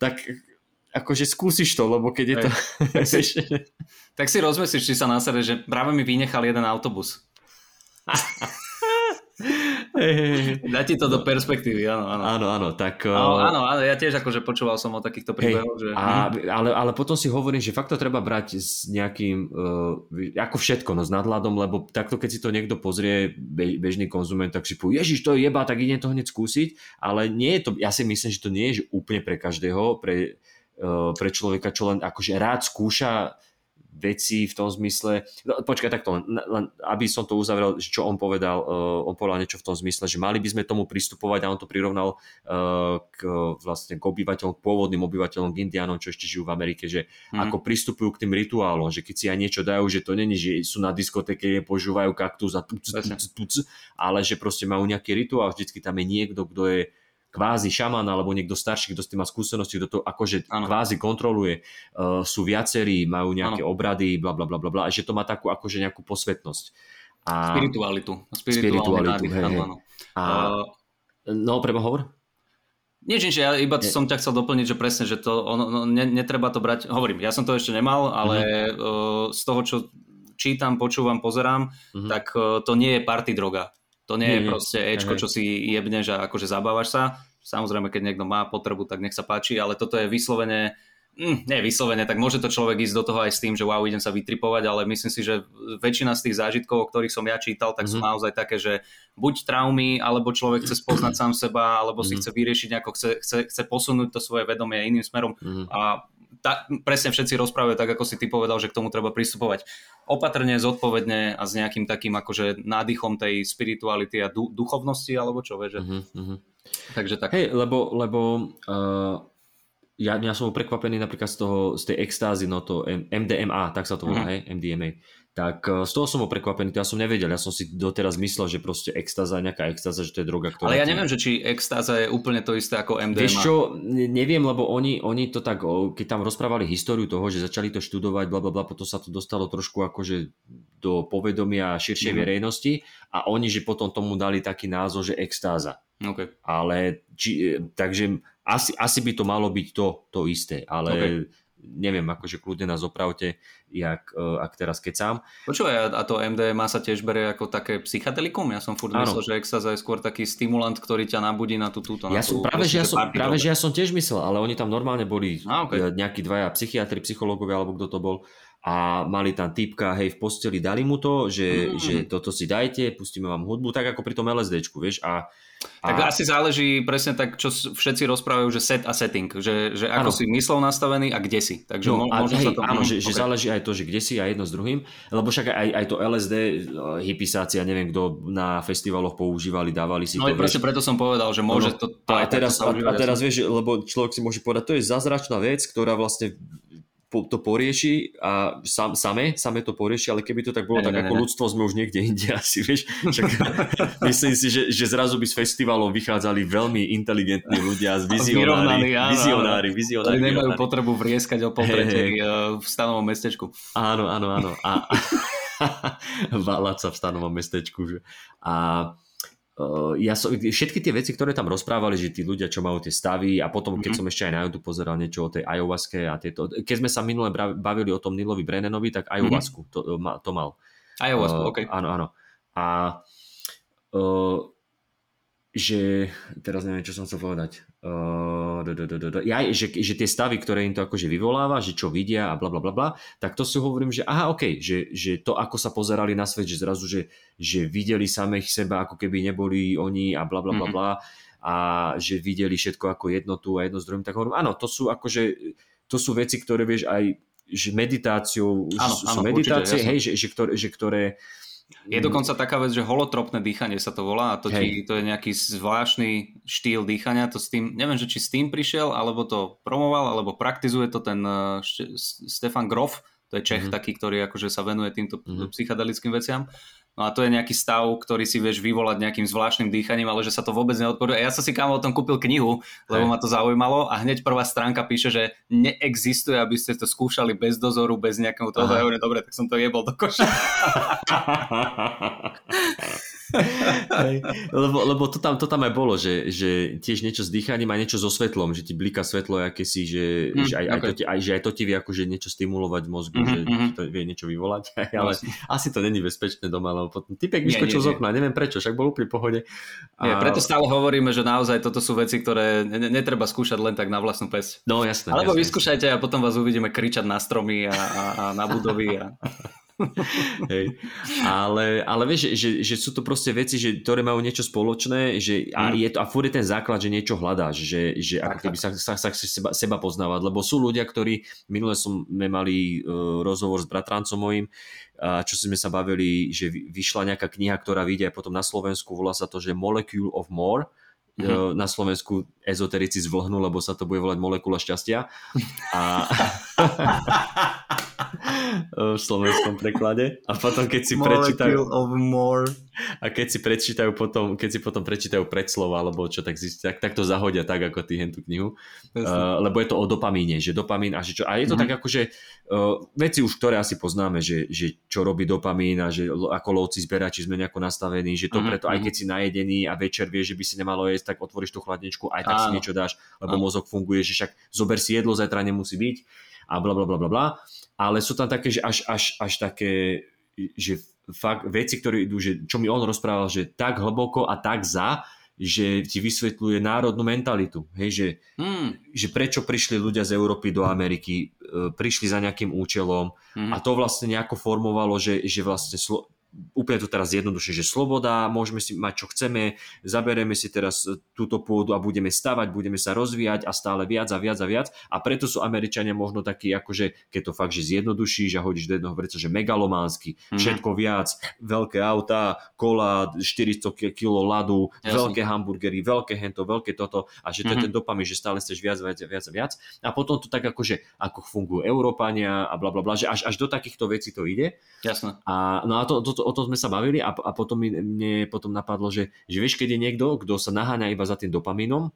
tak akože skúsiš to, lebo keď je to... <laughs> tak, si, tak si rozmyslíš, či sa násede, že práve mi vynechal jeden autobus. <laughs> Dá ti to do perspektívy, áno, áno. Áno, áno, tak... Áno, áno, áno, ja tiež akože počúval som o takýchto príbehoch, že... A, ale, ale potom si hovorím, že fakt to treba brať s nejakým, uh, ako všetko, no s nadhľadom, lebo takto keď si to niekto pozrie, be, bežný konzument, tak si povie, ježiš, to je jeba, tak idem to hneď skúsiť, ale nie je to, ja si myslím, že to nie je že úplne pre každého, pre, uh, pre človeka, čo len akože rád skúša veci v tom zmysle, no, počkaj takto, len, len aby som to uzavrel, čo on povedal, uh, on povedal niečo v tom zmysle, že mali by sme tomu pristupovať a on to prirovnal uh, k, vlastne k obyvateľom, k pôvodným obyvateľom, k indiánom, čo ešte žijú v Amerike, že mm. ako pristupujú k tým rituálom, že keď si aj niečo dajú, že to není, že sú na diskotéke, požúvajú kaktus a tuc, tuc, tuc, tuc, ale že proste majú nejaký rituál, vždycky tam je niekto, kto je kvázi šaman alebo niekto starší, kto s tým má skúsenosti, kto to akože ano. kvázi kontroluje, uh, sú viacerí, majú nejaké ano. obrady, bla bla bla bla, a že to má takú akože nejakú posvetnosť. A... Spiritualitu. Spiritualitu, hej, hej. A... Uh... No, prebo hovor? Nie, že ja iba som ťa chcel doplniť, že presne, že to ono, no, ne, netreba to brať, hovorím, ja som to ešte nemal, ale uh-huh. uh, z toho, čo čítam, počúvam, pozerám, uh-huh. tak uh, to nie je party droga. To nie, je proste Ečko, čo si jebneš a akože zabávaš sa. Samozrejme, keď niekto má potrebu, tak nech sa páči, ale toto je vyslovene, mm, nie vyslovene, tak môže to človek ísť do toho aj s tým, že wow, idem sa vytripovať, ale myslím si, že väčšina z tých zážitkov, o ktorých som ja čítal, tak mm-hmm. sú mhm. naozaj také, že buď traumy, alebo človek chce spoznať sám seba, alebo mm-hmm. si mhm. chce vyriešiť nejako, chce, chce, chce posunúť to svoje vedomie iným smerom mm-hmm. a ta, presne všetci rozprávajú tak, ako si ty povedal, že k tomu treba pristupovať opatrne, zodpovedne a s nejakým takým akože nádychom tej spirituality a du- duchovnosti, alebo čo, vieš. Uh-huh, Takže tak. Hej, lebo, lebo uh, ja, ja som prekvapený napríklad z, toho, z tej extázy, no to MDMA, tak sa to volá, uh-huh. hej, MDMA tak e, z toho som bol prekvapený, to ja som nevedel, ja som si doteraz myslel, že proste extáza, nejaká extáza, že to je droga, ktorá... Ale ja neviem, že či extáza je úplne to isté ako MDMA. Vieš čo, neviem, lebo oni, oni to tak, keď tam rozprávali históriu toho, že začali to študovať, bla, bla, bla, potom sa to dostalo trošku akože do povedomia širšej mm. verejnosti a oni, že potom tomu dali taký názov, že extáza. Okay. Ale, či, takže asi, asi by to malo byť to, to isté, ale... Okay neviem, akože kľudne nás opravte, jak, uh, ak teraz kecám. Počúvaj, a to MDMA sa tiež berie ako také psychedelikum? Ja som furt ano. myslel, že extaza je skôr taký stimulant, ktorý ťa nabudí na tú túto. Ja som, práve, že ja som, práve že ja som tiež myslel, ale oni tam normálne boli a, okay. nejakí dvaja psychiatri, psychológovia, alebo kto to bol a mali tam typka, hej, v posteli, dali mu to, že, Mm. že toto si dajte, pustíme vám hudbu, tak ako pri tom LSDčku, vieš, a, a Tak asi záleží presne tak, čo všetci rozprávajú, že set a setting, že, že ako Áno. si myslel nastavený a kde si. Takže No, a možno hej, sa to... áno, že, že ok. záleží aj to, že kde si a jedno s druhým, lebo však aj, aj to LSD, eh, hippisáci, ja neviem, kto na festivaloch používali, dávali si No to, i presne preto som povedal, že môže No, to... a, aj takto teraz, a, a teraz vieš, lebo človek si môže povedať, to je zázračná vec, ktorá vlastne to porieši a sam, same, same to porieši, ale keby to tak bolo, Ne, tak ne, ako ne. ľudstvo sme už niekde inde asi, vieš. Však, <laughs> myslím si, že, že zrazu by z festivalov vychádzali veľmi inteligentní ľudia, z vizionári, áno, vizionári, Ktorí vizionári. nemajú potrebu vrieskať o potretej Hej, v stanovom mestečku. Áno, áno, áno. A, <laughs> váľať sa v stanovom mestečku. Že? A ja som, všetky tie veci, ktoré tam rozprávali, že tí ľudia, čo majú tie stavy a potom, keď Mhm. som ešte aj na YouTube pozeral niečo o tej ayahuaske a tieto, keď sme sa minule bavili o tom Nilovi Brennanovi, tak ayahuasku to, ma- to mal. Ayahuasca, Uh, OK. Áno, áno. A uh, že, teraz neviem, čo som chcel povedať. Uh, do, do, do, do. Ja, že, že tie stavy, ktoré im to akože vyvoláva, že čo vidia a bla bla bla bla, tak to si hovorím, že aha, OK, že, že to, ako sa pozerali na svet, že zrazu, že, že videli samých seba, ako keby neboli oni a bla bla bla Mhm. bla a že videli všetko ako jednotu a jedno s druhým, tak hovorím, áno, to sú akože, to sú veci, ktoré vieš aj že meditáciou, Áno, sú, áno, meditácie, určite, hej, že, že, ktoré, že ktoré Je dokonca taká vec, že holotropné dýchanie sa to volá a to, ti, to je nejaký zvláštny štýl dýchania. To s tým, neviem, že či s tým prišiel, alebo to promoval, alebo praktizuje to ten uh, Šte- S- Stefan Grof, to je Čech Mhm. taký, ktorý akože sa venuje týmto Mhm. psychedelickým veciam. No a to je nejaký stav, ktorý si vieš vyvolať nejakým zvláštnym dýchaním, ale že sa to vôbec neodporuje. Ja som si kámo o tom kúpil knihu, lebo Hej. ma to zaujímalo a hneď prvá stránka píše, že neexistuje, aby ste to skúšali bez dozoru, bez nejakého toho. Ja hovorím, dobre, tak som to jebol do koša. <laughs> <laughs> Lebo, lebo to, tam, to tam aj bolo, že, že tiež niečo s dýchaním a niečo so svetlom, že ti blíka svetlo, aké si, že, Mm, že, aj, aj ok. to, ti- aj, že aj to ti vie akože niečo stimulovať v mozgu, Mhm, že mhm. to vie niečo vyvolať, <laughs> ale Vlastne. asi to není bezpečné doma, lebo potom typek vyskočil z okna, neviem prečo, však bol úplne pohode. Nie, preto stále hovoríme, že naozaj toto sú veci, ktoré ne- ne- netreba skúšať len tak na vlastnú pesť. No jasné. Alebo jasné. vyskúšajte a potom vás uvidíme kričať na stromy a, a, a na budovy. A... <laughs> <laughs> Hej. Ale, ale vieš, že, že, sú to proste veci, že, ktoré majú niečo spoločné že, a, Mm. je to, a furt je ten základ, že niečo hľadáš, že, že ako Tak, keby sa, sa, sa chceš seba, seba poznávať, lebo sú ľudia, ktorí, minule sme mali uh, rozhovor s bratrancom mojim, a čo sme sa bavili, že vy- vyšla nejaká kniha, ktorá vyjde aj potom na Slovensku, volá sa to, že Molecule of More, Mhm. Uh, na Slovensku ezoterici zvlhnú, lebo sa to bude volať molekula šťastia. A <laughs> <laughs> v slovenskom preklade. A potom, keď si prečítajú, of more. a keď si prečítajú potom, keď si potom prečítajú predslova, alebo čo, tak, si, tak, tak to zahodia tak, ako ty hen tú knihu. Uh, lebo je to o dopamíne, že dopamín a že čo. A je to Mhm. tak ako, že uh, veci už, ktoré asi poznáme, že, že čo robí dopamín a že ako lovci zberači sme nejako nastavení, že to Mhm, preto, aj mhm. keď si najedený a večer vieš, že by si nemalo jesť, tak otvoríš tú chladničku, aj tak si Áno. niečo dáš, lebo Áno. mozog funguje, že však zober si jedlo, zajtra nemusí byť a bla bla bla bla bla. Ale sú tam také, že až, až, až také, že fakt veci, ktoré idú, že čo mi on rozprával, že tak hlboko a tak za, že ti vysvetľuje národnú mentalitu. Hej, že, Hmm. že prečo prišli ľudia z Európy do Ameriky, e, prišli za nejakým účelom Mhm. a to vlastne nejako formovalo, že, že vlastne slo- úplne to teraz jednoduše, že sloboda, môžeme si mať čo chceme, zaberieme si teraz e, túto pôdu a budeme stavať, budeme sa rozvíjať a stále viac a viac a viac a preto sú Američania možno takí, akože keď to fakt, že zjednodušíš a hodíš do jednoho vreca, že megalománsky, Mhm. všetko viac, veľké autá, kola, 400 kg ľadu, Jasne. veľké hamburgery, veľké hento, veľké toto a že to je Mhm. ten dopamín, že stále chceš viac, viac, viac a viac a potom to tak akože, ako fungujú Európania a bla bla bla, že až, až do takýchto vecí to ide Jasné. a, no a to, to, to, o tom sme sa bavili a, a potom mi, mne potom napadlo, že, že vieš, keď je niekto, kto sa naháňa iba za tým dopamínom,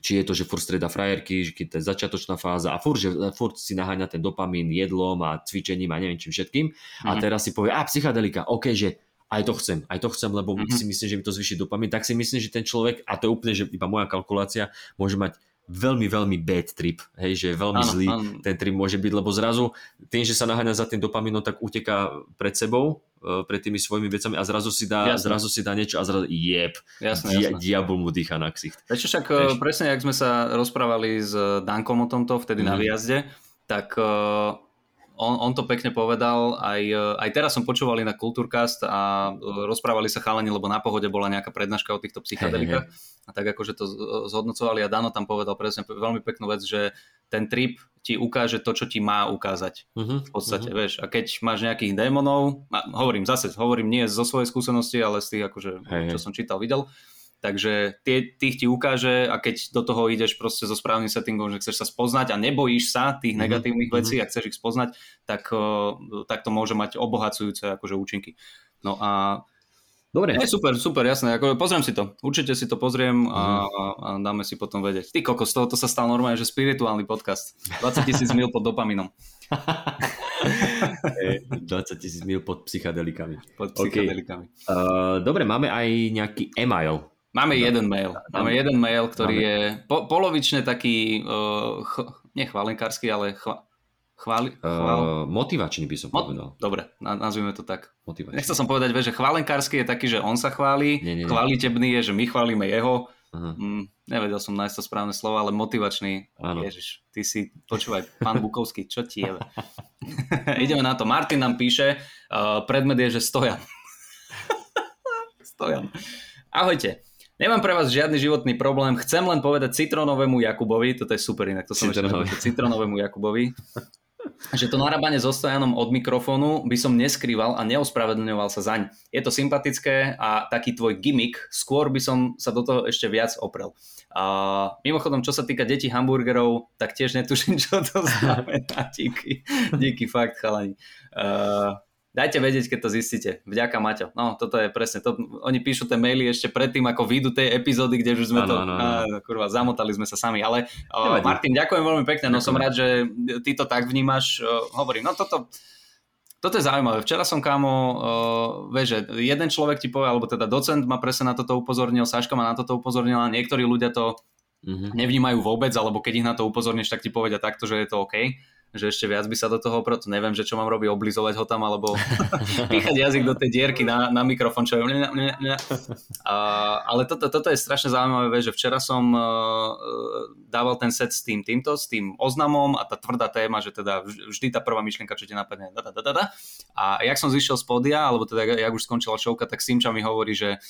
či je to, že furt streda frajerky, keď to je začiatočná fáza a furt, že furt si naháňa ten dopamín jedlom a cvičením a neviem čím všetkým a Mhm. teraz si povie, a psychadelika, OK, že aj to chcem, aj to chcem, lebo Mhm. si myslím, že mi to zvýši dopamín, tak si myslím, že ten človek, a to je úplne, že iba moja kalkulácia, môže mať veľmi, veľmi bad trip, hej, že veľmi Áno, zlý áno. ten trip môže byť, lebo zrazu tým, že sa naháňa za tým dopamínom, tak uteká pred sebou, e, pred tými svojimi vecami a zrazu si dá, Jasné. zrazu si dá niečo a zrazu jeb, Jasné, dia, jasné. diabol mu dýcha na ksicht. Čo, však Vieš. Vieš. presne, jak sme sa rozprávali s Dankom o tomto vtedy mm. na Mhm. výjazde, tak uh, on, on to pekne povedal, aj, aj teraz som počúval na Kultúrkast a rozprávali sa chalani, lebo na pohode bola nejaká prednáška o týchto psychedelikách a tak akože to zhodnocovali a Dano tam povedal presne veľmi peknú vec, že ten trip ti ukáže to, čo ti má ukázať uh-huh, v podstate, uh-huh. vieš, a keď máš nejakých démonov, hovorím zase, hovorím nie zo svojej skúsenosti, ale z tých akože, hey, čo som čítal, videl, Takže tie, tých ti ukáže a keď do toho ideš proste so správnym settingom, že chceš sa spoznať a nebojíš sa tých mm-hmm. negatívnych vecí a chceš ich spoznať, tak, tak to môže mať obohacujúce akože účinky. No a Dobre. Je, super, super, jasné. Ako, pozriem si to. Určite si to pozriem a, mhm. a dáme si potom vedieť. Ty kokos, z toho to sa stal normálne, že spirituálny podcast. 20 tisíc mil pod dopaminom. <laughs> 20 tisíc mil pod psychedelikami. Pod psychedelikami. Okay. Uh, dobre, máme aj nejaký email Máme no. jeden mail. Máme jeden mail, ktorý Máme. je po, polovične taký, uh, ch, nechvalenkársky, ale chva, chváli, chvál... uh, motivačný by som povedal. Dobre, na, nazvime to tak. Motivačný. Nechcel som povedať, že chválenkársky je taký, že on sa chváli, nie, nie, nie. chválitebný je, že my chválime jeho. Uh-huh. Mm, nevedel som nájsť to správne slovo, ale motivačný. Áno. Ježiš, ty si, počúvaj, pán Bukovský, čo ti je? <laughs> Ideme na to. Martin nám píše, uh, predmet je, že stojan. <laughs> stojan. Ahojte. Nemám pre vás žiadny životný problém, chcem len povedať citronovému Jakubovi, toto je super inak, to som Citronové. ešte citronovému Jakubovi, <laughs> že to narábanie so stojanom od mikrofónu by som neskrýval a neospravedlňoval sa zaň. Je to sympatické a taký tvoj gimmick, skôr by som sa do toho ešte viac oprel. A mimochodom, čo sa týka detí hamburgerov, tak tiež netuším, <laughs> čo to znamená. Díky, díky fakt, chalani. Uh, Dajte vedieť, keď to zistíte. Vďaka Maťo. No, toto je presne. To, oni píšu tie maily ešte predtým, ako vyjdú tej epizódy, kde už sme ano, to... Ano, ano. Á, kurva, zamotali sme sa sami. Ale uh, Martin, ďakujem veľmi pekne. No som rád, že ty to tak vnímaš. Hovorím, no toto... Toto je zaujímavé. Včera som kámo, uh, vieš, že jeden človek ti povie, alebo teda docent ma presne na toto upozornil, Saška ma na toto upozornila, niektorí ľudia to mm-hmm. nevnímajú vôbec, alebo keď ich na to upozorníš, tak ti povedia takto, že je to OK že ešte viac by sa do toho proto neviem, že čo mám robiť, oblizovať ho tam, alebo <laughs> píchať jazyk do tej dierky na, na mikrofón, čo je... A, ale toto, toto je strašne zaujímavé, že včera som uh, dával ten set s tým týmto, s tým oznamom a tá tvrdá téma, že teda vždy tá prvá myšlienka, čo ti napadne, da, da, da, da. a jak som zišiel z podia, alebo teda jak už skončila šovka, tak Simča mi hovorí, že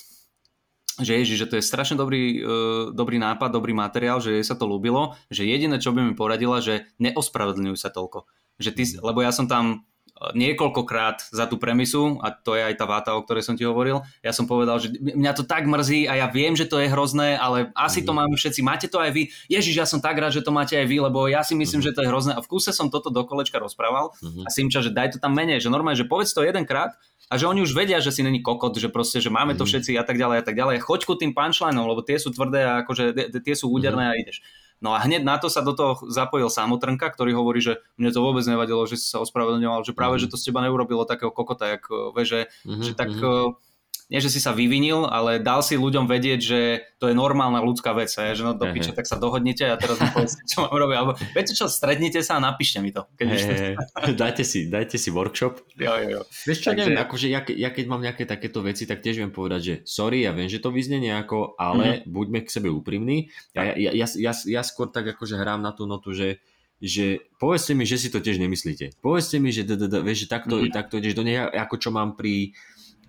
že ježi, že to je strašne dobrý, uh, dobrý nápad, dobrý materiál, že jej sa to ľúbilo, že jediné, čo by mi poradila, že neospravedlňujú sa toľko. Že ty, lebo ja som tam niekoľkokrát za tú premisu, a to je aj tá váta, o ktorej som ti hovoril, ja som povedal, že mňa to tak mrzí a ja viem, že to je hrozné, ale asi to mhm. máme všetci, máte to aj vy. Ježiš, ja som tak rád, že to máte aj vy, lebo ja si myslím, mhm. že to je hrozné. A v kúse som toto do kolečka rozprával a Simča, že daj to tam menej, že normálne, že povedz to jedenkrát a že oni už vedia, že si není kokot, že proste, že máme to mhm. všetci a tak ďalej a tak ďalej. Choď ku tým punchlineom, lebo tie sú tvrdé a akože tie sú úderné a ideš. No a hneď na to sa do toho zapojil samotrnka, ktorý hovorí, že mne to vôbec nevadilo, že si sa ospravedlňoval, že práve, mm-hmm. že to z teba neurobilo takého kokota, jak, vie, že, mm-hmm. že tak mm-hmm nie že si sa vyvinil, ale dal si ľuďom vedieť, že to je normálna ľudská vec, že no do uh-huh. piče, tak sa dohodnite a teraz mi povedzte, čo mám robiť. Alebo viete čo, stretnite sa a napíšte mi to. Keď hey, dajte, si, dajte si workshop. Jo, jo, jo. Vieš čo, Takže... neviem, akože ja, ja, keď mám nejaké takéto veci, tak tiež viem povedať, že sorry, ja viem, že to vyznie nejako, ale uh-huh. buďme k sebe úprimní. Ja, ja, ja, ja, ja skôr tak akože hrám na tú notu, že že povedzte mi, že si to tiež nemyslíte. Povedzte mi, že, vieš, že takto, mm-hmm. takto ideš do nej, ako čo mám pri,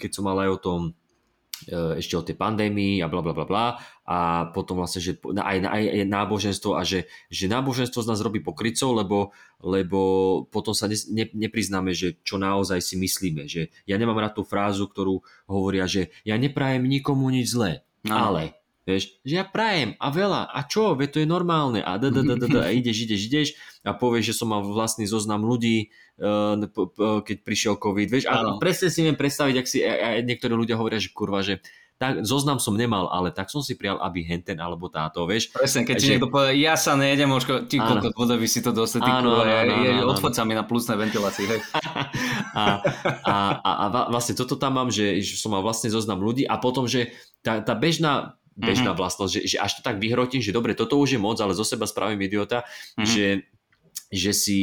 keď som mal aj o tom E, ešte o tej pandémii a bla bla bla bla a potom vlastne, že aj, aj, aj náboženstvo a že, že náboženstvo z nás robí pokrycov, lebo, lebo potom sa ne, ne, nepriznáme, že čo naozaj si myslíme, že ja nemám rád tú frázu, ktorú hovoria, že ja neprajem nikomu nič zlé, no. ale Vieš, že ja prajem a veľa a čo, veď to je normálne. A, da, da, da, da, da, a ideš, ideš, ideš a povieš, že som mal vlastný zoznam ľudí, uh, keď prišiel COVID, vieš, a presne si viem predstaviť, ak si a, niektorí ľudia hovoria, že kurva, že tak zoznam som nemal, ale tak som si prijal, aby henten alebo táto, vieš. Presne, keď že... ti niekto povie, ja sa nejedem, možko, ty koľko vodovi si to dostať, ty áno, áno, áno, odchod sa mi na plusnej ventilácii, hej. <laughs> a, a, a, a, vlastne toto tam mám, že, že som mal vlastne zoznam ľudí a potom, že tá, tá bežná bežná mm-hmm. vlastnosť, že, že až to tak vyhrotím, že dobre, toto už je moc, ale zo seba spravím idiota, mm-hmm. že, že si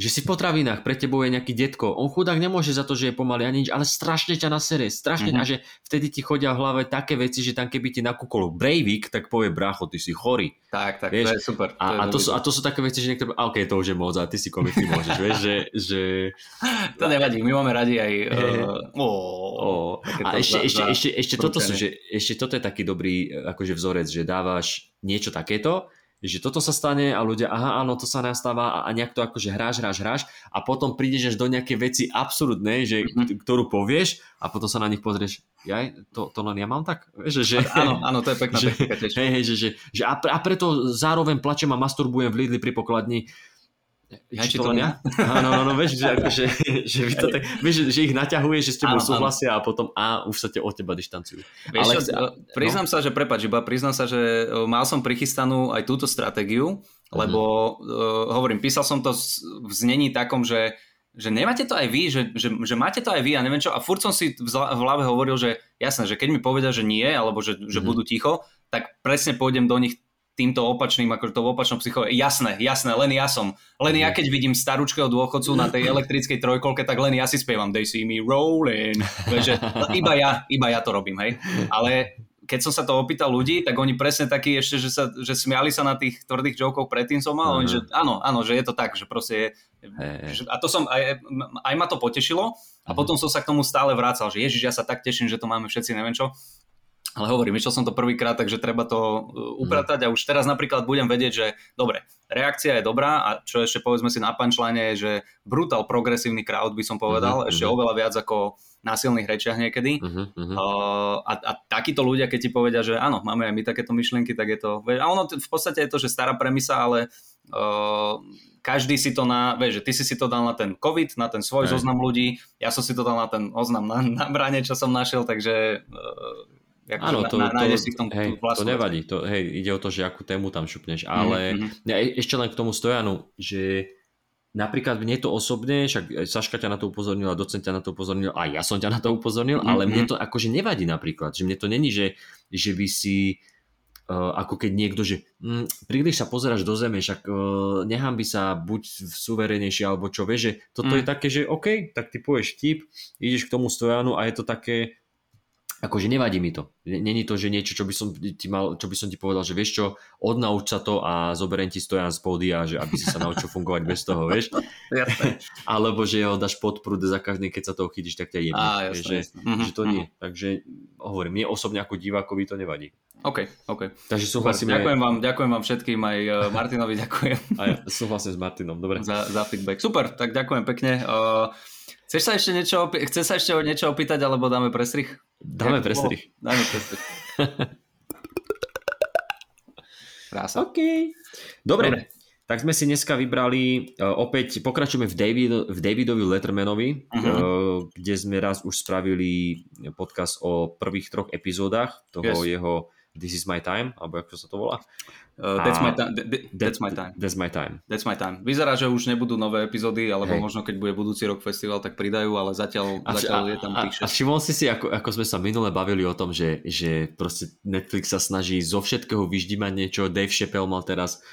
že si v potravinách, pre tebou je nejaký detko, on chudák nemôže za to, že je pomaly ani nič, ale strašne ťa nasere, strašne, Mhm. mm-hmm. a že vtedy ti chodia v hlave také veci, že tam keby ti nakúkol Breivik, tak povie bracho, ty si chorý. Tak, tak, Vieš, to je super. A, a, to sú, a to sú také veci, že niektoré, a ok, to už je moc, a ty si komik, ty môžeš, vieš, že, že <laughs> to nevadí, my máme radi aj... <laughs> Uh, o, a ešte, ešte, ešte, ešte, toto sú, že, ešte toto je taký dobrý akože vzorec, že dávaš niečo takéto, že toto sa stane a ľudia, aha, áno, to sa nastáva a, a nejak to akože hráš, hráš, hráš a potom prídeš až do nejaké veci absurdnej, že, Mhm. ktorú povieš a potom sa na nich pozrieš, jaj, to, to len ja mám tak? Vieš, že, <laughs> Áno, áno, to je pekná že, technika tiež. hej, hej, že, že, že a, pre, a preto zároveň plačem a masturbujem v Lidli pri pokladni. Ja, Či to len ja? Áno, no, no, vieš, že, akože, že, vy to tak, vieš, že, že ich naťahuje, že s tebou Áno, áno. súhlasia a potom a už sa te od teba dištancujú. Vieš Ale čo, e, priznám sa, že prepač, iba priznám sa, že e, mal som prichystanú aj túto stratégiu, lebo uh, hovorím, písal som to v znení takom, že že nemáte to aj vy, že, že, že máte to aj vy a neviem čo. A furt som si v hlave hovoril, že jasné, že keď mi povedia, že nie, alebo že, že Mhm. budú ticho, tak presne pôjdem do nich týmto opačným, akože to opačnom psycho. Jasné, jasné, len ja som. Len ja keď vidím starúčkého dôchodcu na tej elektrickej trojkolke, tak len ja si spievam They see me rolling. Vieš, že iba ja, iba ja to robím, hej. Ale keď som sa to opýtal ľudí, tak oni presne takí ešte, že, sa, že smiali sa na tých tvrdých jokoch predtým som mal, oni, Aha. že áno, áno, že je to tak, že proste je, že, a to som, aj, aj ma to potešilo a Mhm. potom som sa k tomu stále vracal, že ježiš, ja sa tak teším, že to máme všetci, neviem čo. Ale hovorím, išiel som to prvýkrát, takže treba to uh, upratať a už teraz napríklad budem vedieť, že dobre, reakcia je dobrá a čo ešte povedzme si na punchline je, že brutál progresívny crowd by som povedal, Mhm, ešte mhm. oveľa viac ako na silných rečiach niekedy. Uh-huh. Uh, a, a takíto ľudia, keď ti povedia, že áno, máme aj my takéto myšlienky, tak je to... A ono v podstate je to, že stará premisa, ale uh, každý si to na... Vieš, že ty si si to dal na ten COVID, na ten svoj Hej. zoznam ľudí, ja som si to dal na ten oznam na, na brane, čo som našiel, takže... Uh, Áno, to, na, to, si tom hej, to nevadí. To, hej, ide o to, že akú tému tam šupneš. Ale Mhm, ja, e- ešte len k tomu stojanu, že napríklad mne to osobne, však aj Saška ťa na to upozornila, docent ťa na to upozornil, a ja som ťa na to upozornil, Mhm, ale mne mhm. to akože nevadí napríklad. Že mne to není, že, že by si uh, ako keď niekto, že mm, príliš sa pozeráš do zeme, však uh, nechám by sa buď suverenejšie alebo čo, vieš, že toto Mm. je také, že OK, tak ty povieš tip, ideš k tomu stojanu a je to také, akože nevadí mi to. Není to, že niečo, čo by som ti mal, čo by som ti povedal, že vieš čo, odnauč sa to a zoberiem ti stojan z pódia, že aby si sa naučil fungovať bez toho, vieš. <laughs> Alebo že ho dáš pod prúd za každý, keď sa toho chytíš, tak ťa jebne. Á, jasné, že, jasné. Mhm, že to mhm. nie. Takže hovorím, mne osobne ako divákovi to nevadí. OK, OK. Takže Super, súhlasíme, ďakujem vám, ďakujem vám všetkým, aj uh, Martinovi ďakujem. a ja súhlasím s Martinom, dobre. <laughs> za, za feedback. Super, tak ďakujem pekne. Uh, chceš sa ešte niečo, opý- chce sa ešte o niečo opýtať, alebo dáme prestrih? Dáme Jak to prestrih. bolo? Dáme prestrih. Krása. OK. Dobre. Dobre. Tak sme si dneska vybrali, uh, opäť pokračujeme v, David, v Davidovi Lettermanovi, Mhm. uh, kde sme raz už spravili podcast o prvých troch epizódach toho Yes. jeho This is my time, alebo ako sa to volá? Uh, that's, my A- time. that's my time. That's my time. That's my time. Vyzerá, že už nebudú nové epizódy, alebo Hej. možno keď bude budúci rok festival, tak pridajú, ale zatiaľ, A, zatiaľ je tam a, tých a 6. všimol si si, ako, ako sme sa minule bavili o tom, že, že proste Netflix sa snaží zo všetkého vyždímať niečo. Dave Chappelle mal teraz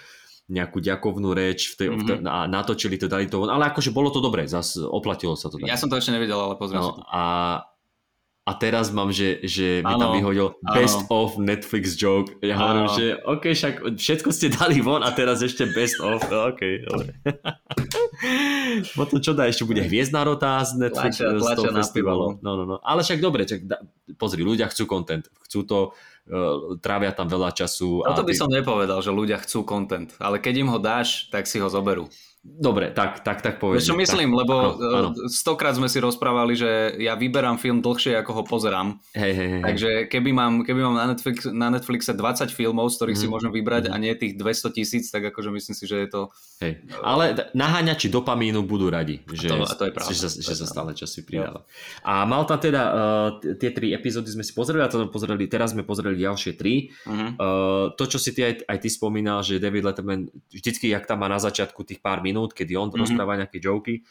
nejakú ďakovnú reč v tej, Mhm. mm-hmm. a natočili to, dali to von. Ale akože bolo to dobré, zase oplatilo sa to. Ja som to ešte nevedel, ale pozriem si no, to. a, a teraz mám, že, že mi tam vyhodil áno. best of Netflix joke. Ja hovorím, Áno. že OK, však všetko ste dali von a teraz ešte best of. No, OK, dobre. <laughs> Potom čo dá, ešte bude Hviezdna rota z Netflix Tlačia- z toho festivalu. No, no, no. Ale však dobre, čak, da, pozri, ľudia chcú content, chcú to, uh, trávia tam veľa času. Toto by ty- som nepovedal, že ľudia chcú content, ale keď im ho dáš, tak si ho zoberú. Dobre, tak, tak, tak povedz. Čo myslím, tak, lebo áno, áno. stokrát sme si rozprávali, že ja vyberám film dlhšie, ako ho pozerám. Hej, hej, hej. Takže keby mám, keby mám na, Netflix, na Netflixe 20 filmov, z ktorých si Mhm. môžem vybrať a nie tých 200 tisíc, tak akože myslím si, že je to... Hej. Ale naháňači dopamínu budú radi, že, to- to je pravda, že, že sa stále časy pridáva. A mal tam teda, uh, tie tri epizódy sme si pozreli, a to pozreli, teraz sme pozreli ďalšie tri. Uh-huh. Uh, to, čo si ty aj, aj ty spomínal, že David Letterman vždycky, jak tam má na začiatku tých pár minút, kedy on Mhm. rozpráva nejaké joky,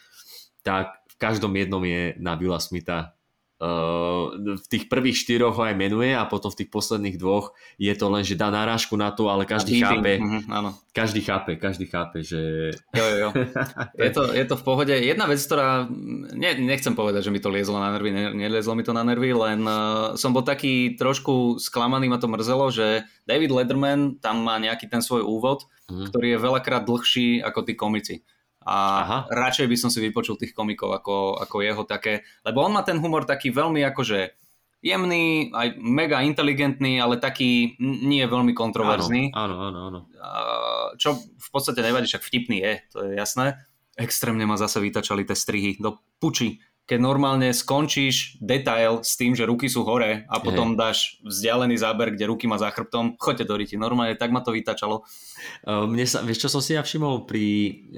tak v každom jednom je na Billa Smitha v tých prvých štyroch ho aj menuje a potom v tých posledných dvoch je to len, že dá narážku na to, ale každý chápe, mm-hmm, áno. každý chápe, každý chápe, že... Jo, jo, jo. <laughs> Je, to, je to v pohode. Jedna vec, ktorá, ne, nechcem povedať, že mi to liezlo na nervy, ne, neliezlo mi to na nervy, len uh, som bol taký trošku sklamaný, ma to mrzelo, že David Letterman tam má nejaký ten svoj úvod, mm. ktorý je veľakrát dlhší ako tí komici a Aha. radšej by som si vypočul tých komikov ako, ako jeho také, lebo on má ten humor taký veľmi akože jemný, aj mega inteligentný, ale taký nie veľmi kontroverzný. Áno, áno, áno. Čo v podstate nevadí, však vtipný je, to je jasné. Extrémne ma zase vytačali tie strihy do puči keď normálne skončíš detail s tým, že ruky sú hore a potom dáš vzdialený záber, kde ruky má za chrbtom, choďte do riti. Normálne tak ma to vytačalo. Uh, mne sa, vieš čo som si ja všimol pri,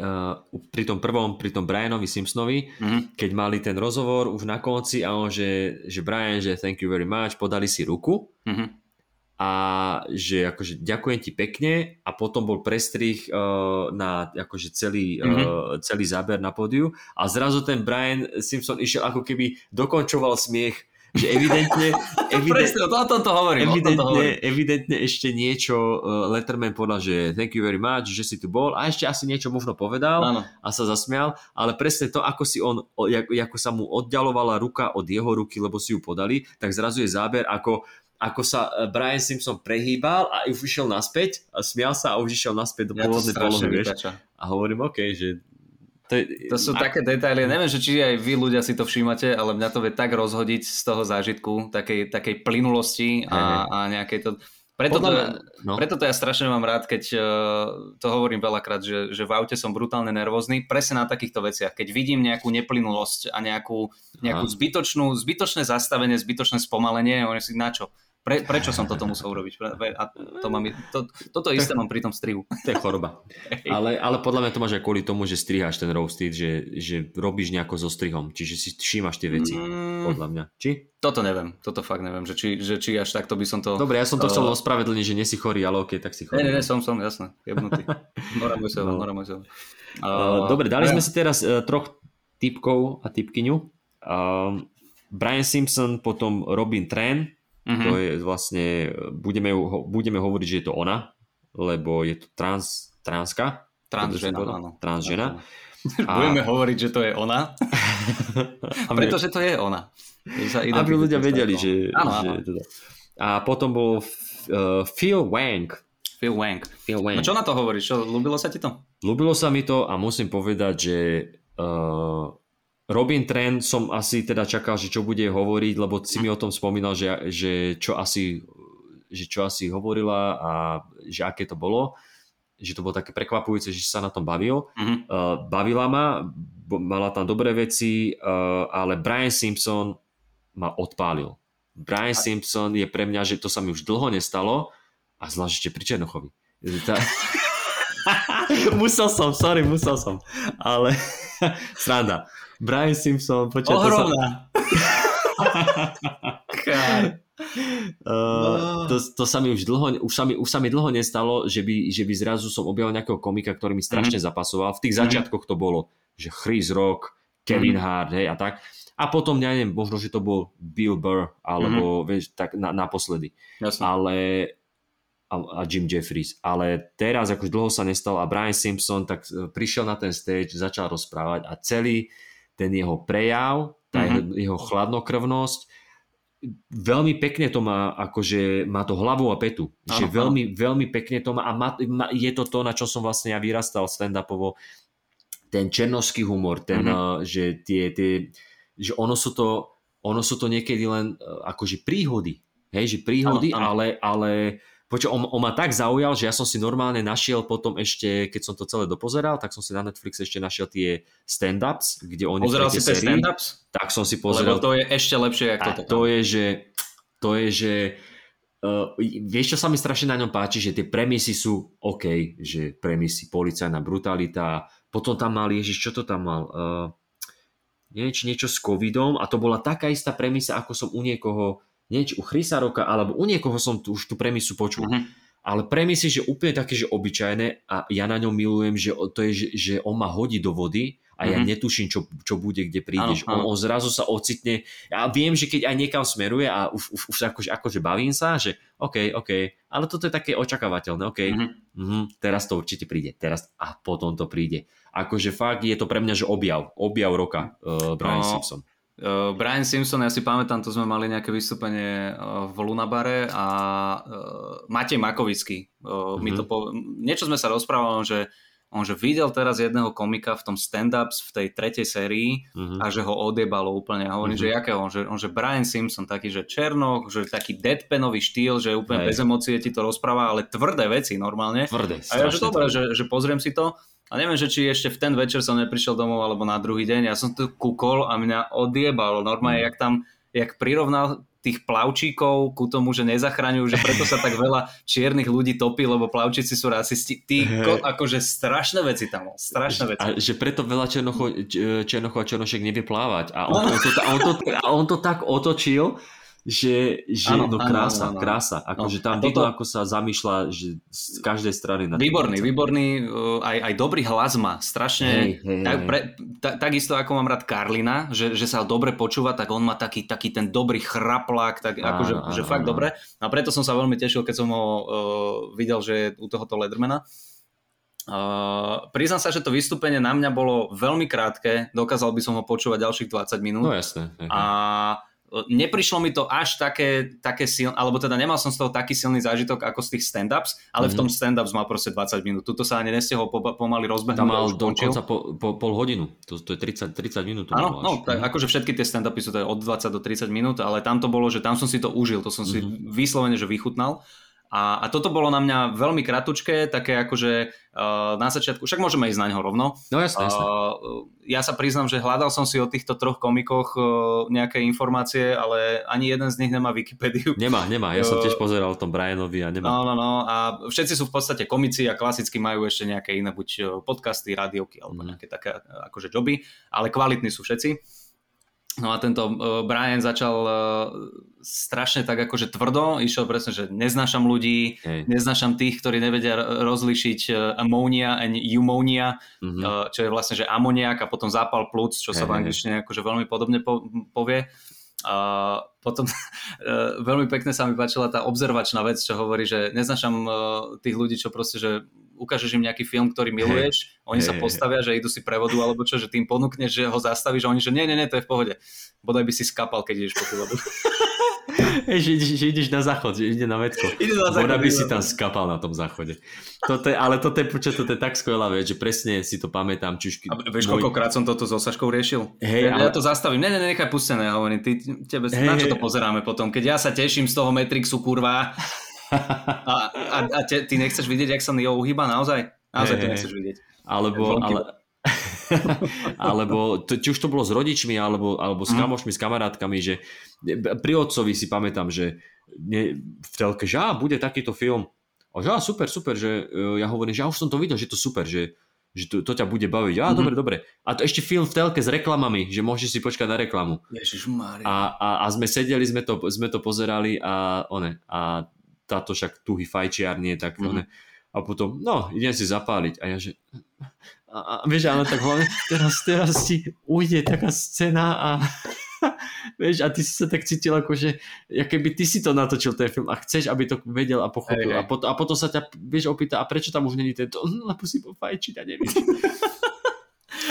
uh, pri tom prvom, pri tom Brianovi Simpsonovi, uh-huh. keď mali ten rozhovor už na konci a on, že, že Brian, že thank you very much, podali si ruku. Uh-huh a že akože ďakujem ti pekne a potom bol prestrih uh, na akože celý, mm-hmm. uh, celý záber na pódiu a zrazu ten Brian Simpson išiel ako keby dokončoval smiech že evidentne, <laughs> evidentne, o tom to hovorím, evidentne, to hovorím. evidentne ešte niečo uh, Letterman povedal, že thank you very much, že si tu bol a ešte asi niečo možno povedal ano. a sa zasmial, ale presne to, ako si on, ako, ako sa mu oddialovala ruka od jeho ruky, lebo si ju podali, tak zrazu je záber, ako ako sa e, Brian Simpson prehýbal a už išiel naspäť a smial sa a už išiel naspäť do ja pôvodnej polohy, vieš. A hovorím, OK, že to, je, to sú a... také detaily, neviem, že či aj vy ľudia si to všímate, ale mňa to vie tak rozhodiť z toho zážitku, takej, takej plynulosti a, a nejakej to... Preto, Podľa... to, no. preto to ja strašne mám rád, keď uh, to hovorím veľakrát, že, že v aute som brutálne nervózny, presne na takýchto veciach. Keď vidím nejakú neplynulosť a nejakú, nejakú zbytočnú, zbytočné zastavenie, zbytočné spomalenie, oni si na čo? Pre, prečo som toto musel urobiť? A to mám, to, toto isté mám pri tom strihu. <laughs> To je choroba. Ale, ale podľa mňa to máš aj kvôli tomu, že striháš ten roasted, že, že robíš nejako so strihom. Čiže si všímaš tie veci. Mm, podľa mňa. Či? Toto neviem. Toto fakt neviem. Že či, že či až takto by som to... Dobre, ja som to uh, chcel ospravedlniť, že nie si chorý, ale ok, tak si chorý. Ne, ne, ne, som, som, jasné. Jebnutý. <laughs> Nora môj no. Nora môj uh, Dobre, dali sme si teraz uh, troch typkov a typkyňu. Uh, Brian Simpson, potom Robin Tran, Mm-hmm. To je vlastne, budeme, budeme hovoriť, že je to ona, lebo je to trans, transka. Transžena, áno. Transžena. <laughs> A... Budeme hovoriť, že to je ona. <laughs> Pretože to je ona. Aby ľudia vedeli, že... Áno, áno. že teda. A potom bol uh, Phil Wang. Phil Wang. Phil Wang. No čo na to hovoríš? Čo, ľúbilo sa ti to? Ľúbilo sa mi to a musím povedať, že uh, Robin Trend som asi teda čakal, že čo bude hovoriť, lebo si mi o tom spomínal, že, že, čo, asi, že čo asi hovorila a že aké to bolo že to bolo také prekvapujúce, že sa na tom bavil. Mm-hmm. Uh, bavila ma, mala tam dobré veci, uh, ale Brian Simpson ma odpálil. Brian a... Simpson je pre mňa, že to sa mi už dlho nestalo a zvlášť pri Černochovi. Tá... <laughs> musel som, sorry, musel som. Ale <laughs> sranda. Brian Simpson, počkaj. Ohromná. Uh, <laughs> to, to sa mi už dlho, už sa mi, už sa mi dlho nestalo, že by, že by zrazu som objavil nejakého komika, ktorý mi strašne mm. zapasoval. V tých začiatkoch to bolo, že Chris Rock, Kevin mm. Hart, hej, a tak. A potom, ja neviem, možno, že to bol Bill Burr, alebo, mm. vieš, tak na, naposledy. Jasne. Ale a, a Jim Jeffries. Ale teraz, akož dlho sa nestalo a Brian Simpson tak e, prišiel na ten stage, začal rozprávať a celý, ten jeho prejav, tá mm-hmm. jeho chladnokrvnosť, veľmi pekne to má, akože má to hlavu a petu. Ano, že veľmi, veľmi pekne to má a má, má, je to to, na čo som vlastne ja vyrastal stand-upovo. Ten černovský humor, ten, mm-hmm. že tie, tie, že ono sú to, ono sú to niekedy len uh, akože príhody. Hej, že príhody, ano, ano. ale, ale Počo, on, on ma tak zaujal, že ja som si normálne našiel potom ešte, keď som to celé dopozeral, tak som si na Netflix ešte našiel tie stand-ups, kde oni Pozeral si tie stand-ups? Tak som si pozeral. Lebo to je ešte lepšie, ako toto. To je, že, to je, že uh, vieš, čo sa mi strašne na ňom páči, že tie premisy sú OK, že premisy, policajná brutalita, potom tam mal, ježiš, čo to tam mal? Uh, neviem, či niečo s covidom a to bola taká istá premisa, ako som u niekoho nie či u Chrisa Roka, alebo u niekoho som tu, už tú premisu počul. Uh-huh. Ale premisy, že úplne také, že obyčajné a ja na ňom milujem, že to je, že, že on ma hodí do vody a ja Mhm. netuším, čo, čo bude, kde prídeš. Áno, áno. On, on zrazu sa ocitne, ja viem, že keď aj niekam smeruje a už, už, už akože, akože bavím sa, že OK, OK, ale toto je také očakávateľné, OK, Mhm. mhm, teraz to určite príde, teraz a potom to príde. Akože fakt je to pre mňa, že objav, objav roka uh, Brian No. Simpson. Uh, Brian Simpson, ja si pamätám, to sme mali nejaké vystúpenie uh, v Lunabare a uh, Matej Makovický. Uh, Mhm. mi to po... Niečo sme sa rozprávali, že on že videl teraz jedného komika v tom stand-ups v tej tretej sérii Mhm. a že ho odjebalo úplne. A hovorím, Mhm. že jaké on, že, on, že Brian Simpson, taký, že černoch, že taký deadpanový štýl, že úplne Hej. bez emócie ti to rozpráva, ale tvrdé veci normálne. Tvrdé, A ja, že dobre, že, že pozriem si to. A neviem, že či ešte v ten večer som neprišiel domov alebo na druhý deň. Ja som tu kúkol a mňa odjebalo. Normálne, Mm. jak tam, jak prirovnal tých plavčíkov ku tomu, že nezachraňujú, že preto sa tak veľa čiernych ľudí topí, lebo plavčíci sú rasisti. Ty, ko, akože strašné veci tam, strašné veci. A že preto veľa černochov, č- černochov a černošiek nevie plávať. A on, on, to, a on, to, a on to tak otočil, že, že Áno, no krása, áno, áno. krása. Akože No, tam a toto- vidno, ako sa zamýšľa že z každej strany. Na Výborný, výborný, uh, aj, aj dobrý hlas má, strašne, Hej, hej, tak, pre, ta, takisto ako mám rád Karlina, že, že sa dobre počúva, tak on má taký, taký ten dobrý chraplák, tak Áno, akože áno, že fakt áno. dobre. A preto som sa veľmi tešil, keď som ho uh, videl, že je u tohoto Ledermana. Uh, priznám sa, že to vystúpenie na mňa bolo veľmi krátke, dokázal by som ho počúvať ďalších 20 minút. No hej. A neprišlo mi to až také, také silné, alebo teda nemal som z toho taký silný zážitok ako z tých stand-ups, ale v Mhm. tom stand-ups mal proste 20 minút. Tuto sa ani nestihol po, pomaly rozbehnúť. Tam mal dokonca po, po, pol hodinu. To, to je 30, 30 minút. Áno, no, tak akože všetky tie stand-upy sú to od 20 do 30 minút, ale tam to bolo, že tam som si to užil, to som si Mhm. vyslovene, že vychutnal. A, a toto bolo na mňa veľmi kratučké, také akože uh, na začiatku, však môžeme ísť na ňo rovno. No jasné, jasné. Uh, ja sa priznám, že hľadal som si o týchto troch komikoch uh, nejaké informácie, ale ani jeden z nich nemá Wikipédiu. Nemá, nemá. Ja Uh, som tiež pozeral o tom Brianovi a nemá. No, no, no. A všetci sú v podstate komici a klasicky majú ešte nejaké iné, buď podcasty, rádiovky alebo Mhm. nejaké také akože joby, ale kvalitní sú všetci. No a tento uh, Brian začal uh, strašne tak akože tvrdo, išiel presne, že neznášam ľudí, Hej. neznášam tých, ktorí nevedia rozlišiť uh, ammonia and pneumonia, Mhm. uh, čo je vlastne, že amoniak a potom zápal plúc, čo sa Hej, v hej, angličtine akože veľmi podobne po, povie. A potom <laughs> eh, veľmi pekne sa mi páčila tá obzervačná vec, čo hovorí, že neznašam eh, tých ľudí, čo proste, že ukážeš im nejaký film, ktorý miluješ, oni sa hej, postavia, že idú si prevodu alebo čo, že tým ponúkneš, že ho zastavíš a oni, že nie, nie, nie, to je v pohode. Bodaj by si skapal, keď ideš po tú vodu. <laughs> Hej, <laughs> že, ideš, že ideš na záchod, že ide na vedko. Ide na záchod, by si tam skapal na tom záchode. Toto je, ale toto je, počuť, toto je tak skvelá vec, že presne si to pamätám. Či už, A vieš, koľkokrát som toto so Saškou riešil? Hej, ja, ale- ja to zastavím. Ne, ne, ne, nechaj pustené. Hovorím, ty, tebe, Hej, na čo to pozeráme potom? Keď ja sa teším z toho Matrixu, kurva, <laughs> a, a, a te, ty nechceš vidieť, jak sa Neo uhýba? Naozaj? Naozaj Hej, to nechceš vidieť. Alebo, ale, <laughs> alebo to, či už to bolo s rodičmi, alebo, alebo s Mhm. kamošmi, s kamarátkami, že pri otcovi si pamätám, že ne, v telke, že á, bude takýto film. A že á, super, super, že e, ja hovorím, že ja už som to videl, že to super, že, že to, to ťa bude baviť. Á, Mhm. dobre, dobre. A to ešte film v telke s reklamami, že môžeš si počkať na reklamu. A, a, a sme sedeli, sme to, sme to pozerali a one, a táto však tuhý fajčiar nie, tak Mhm. one, a potom, no, idem si zapáliť. A ja že, a, a vieš, ale tak hlavne, teraz, teraz ti ujde taká scéna a <laughs> vieš, a ty si sa tak cítil ako, že ja keby ty si to natočil ten film a chceš, aby to vedel a pochopil. Hej, hej. A, potom, a potom sa ťa, vieš, opýta, a prečo tam už není tento, "Hm, <laughs> lebo si pofajčiť a neviem.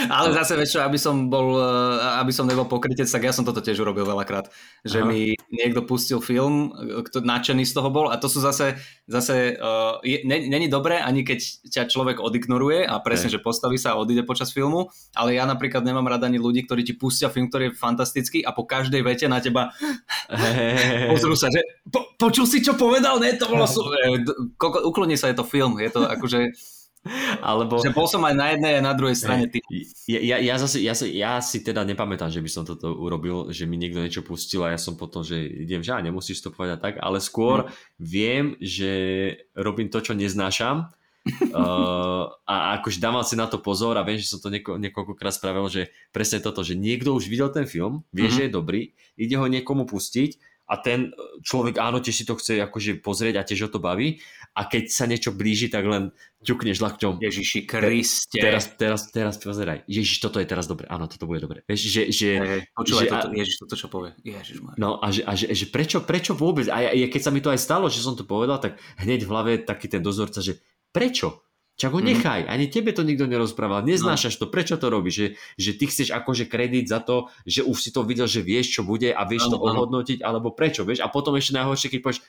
Ale zase, čo, aby som bol, eh, aby som nebol pokrytec, tak ja som toto tiež urobil veľakrát. Že Aha. mi niekto pustil film, kto nadšený z toho bol a to sú zase, zase uh, je, ne- není dobré, ani keď ťa človek odignoruje a presne, Hej. že postaví sa a odíde počas filmu, ale ja napríklad nemám rada ani ľudí, ktorí ti pustia film, ktorý je fantastický a po každej vete na teba <laughs> pozrú sa, že po, počul si, čo povedal? Ne, to bolo super. <laughs> Ukloni sa, je to film, je to akože, Alebo... že bol som aj na jednej a na druhej strane. Ty. Ja, ja, ja, zase, ja, si, ja si teda nepamätám, že by som toto urobil, že mi niekto niečo pustil a ja som potom, že idem, že á, nemusíš to povedať tak, ale skôr Hm. viem, že robím to, čo neznášam <laughs> uh, a akože dával si na to pozor a viem, že som to nieko, niekoľkokrát spravil, že presne toto, že niekto už videl ten film, vie, Mhm. že je dobrý, ide ho niekomu pustiť a ten človek áno, tiež si to chce akože pozrieť a tiež ho to baví a keď sa niečo blíži, tak len ťukneš lakťom. Ježiši Kriste. Teraz, teraz, teraz pozeraj. Ježiš, toto je teraz dobre. Áno, toto bude dobre. Vieš, že... že, počúvaj, že toto, Ježiš, toto čo povie. Ježiš No a, že, a že, že prečo, prečo vôbec? A ja, keď sa mi to aj stalo, že som to povedal, tak hneď v hlave taký ten dozorca, že prečo? Čak ho mhm. nechaj, ani tebe to nikto nerozprával, neznášaš no. to, prečo to robíš, že, že ty chceš akože kredit za to, že už si to videl, že vieš, čo bude a vieš ano, to ohodnotiť, alebo prečo, vieš, a potom ešte najhoršie, keď povieš,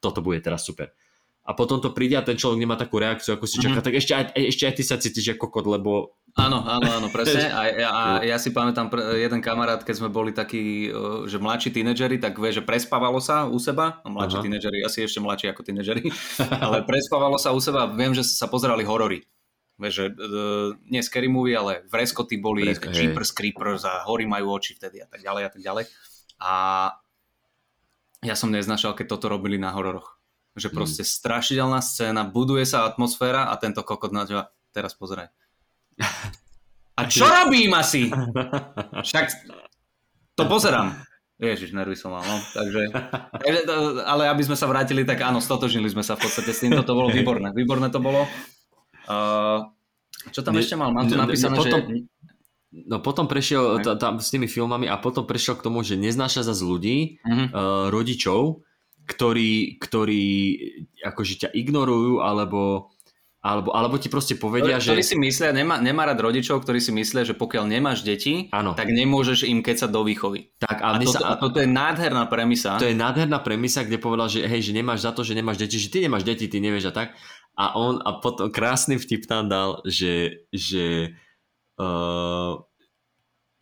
toto bude teraz super. A potom to príde a ten človek nemá takú reakciu, ako si čaká, mm-hmm. tak ešte aj, ešte aj ty sa cítiš ako kokot, lebo Áno, áno, áno, presne. <laughs> A, a, a ja si pamätám jeden kamarát, keď sme boli takí, že mladší tínedžeri, tak vie, že prespávalo sa u seba. No, mladší uh-huh. tínedžeri, asi ešte mladší ako tínedžeri. <laughs> ale prespávalo sa u seba. Viem, že sa pozerali horory. Vieš, že uh, nie scary movie, ale vreskoty boli, Vresko, Jeepers Creepers a hory majú oči vtedy a tak ďalej a tak ďalej. A ja som neznašal, keď toto robili na hororoch. Že proste hmm. strašidelná scéna, buduje sa atmosféra a tento kokot na teba, teraz pozeraj a <laughs> čo robím asi? Však to pozerám. Ježiš, nervy som mal, no. Takže, ale aby sme sa vrátili, tak áno, stotožnili sme sa v podstate s týmto, to bolo výborné. Výborné to bolo. Uh, čo tam ne, ešte mal? Mám tu napísané, potom, že... No potom prešiel tam s tými filmami a potom prešiel k tomu, že neznáša za z ľudí, uh-huh. uh, rodičov, ktorí, ktorí akože ťa ignorujú alebo alebo, alebo ti proste povedia, že... Ktorí si myslia, nemá, nemá rád rodičov, ktorí si myslia, že pokiaľ nemáš deti, ano. tak nemôžeš im kecať do výchovy. Tak, a, a, toto, sa, a toto je nádherná premisa. To je nádherná premisa, kde povedal, že hej, že nemáš za to, že nemáš deti, že ty nemáš deti, ty nevieš a tak. A on, a potom krásny vtip tam dal, že, že uh,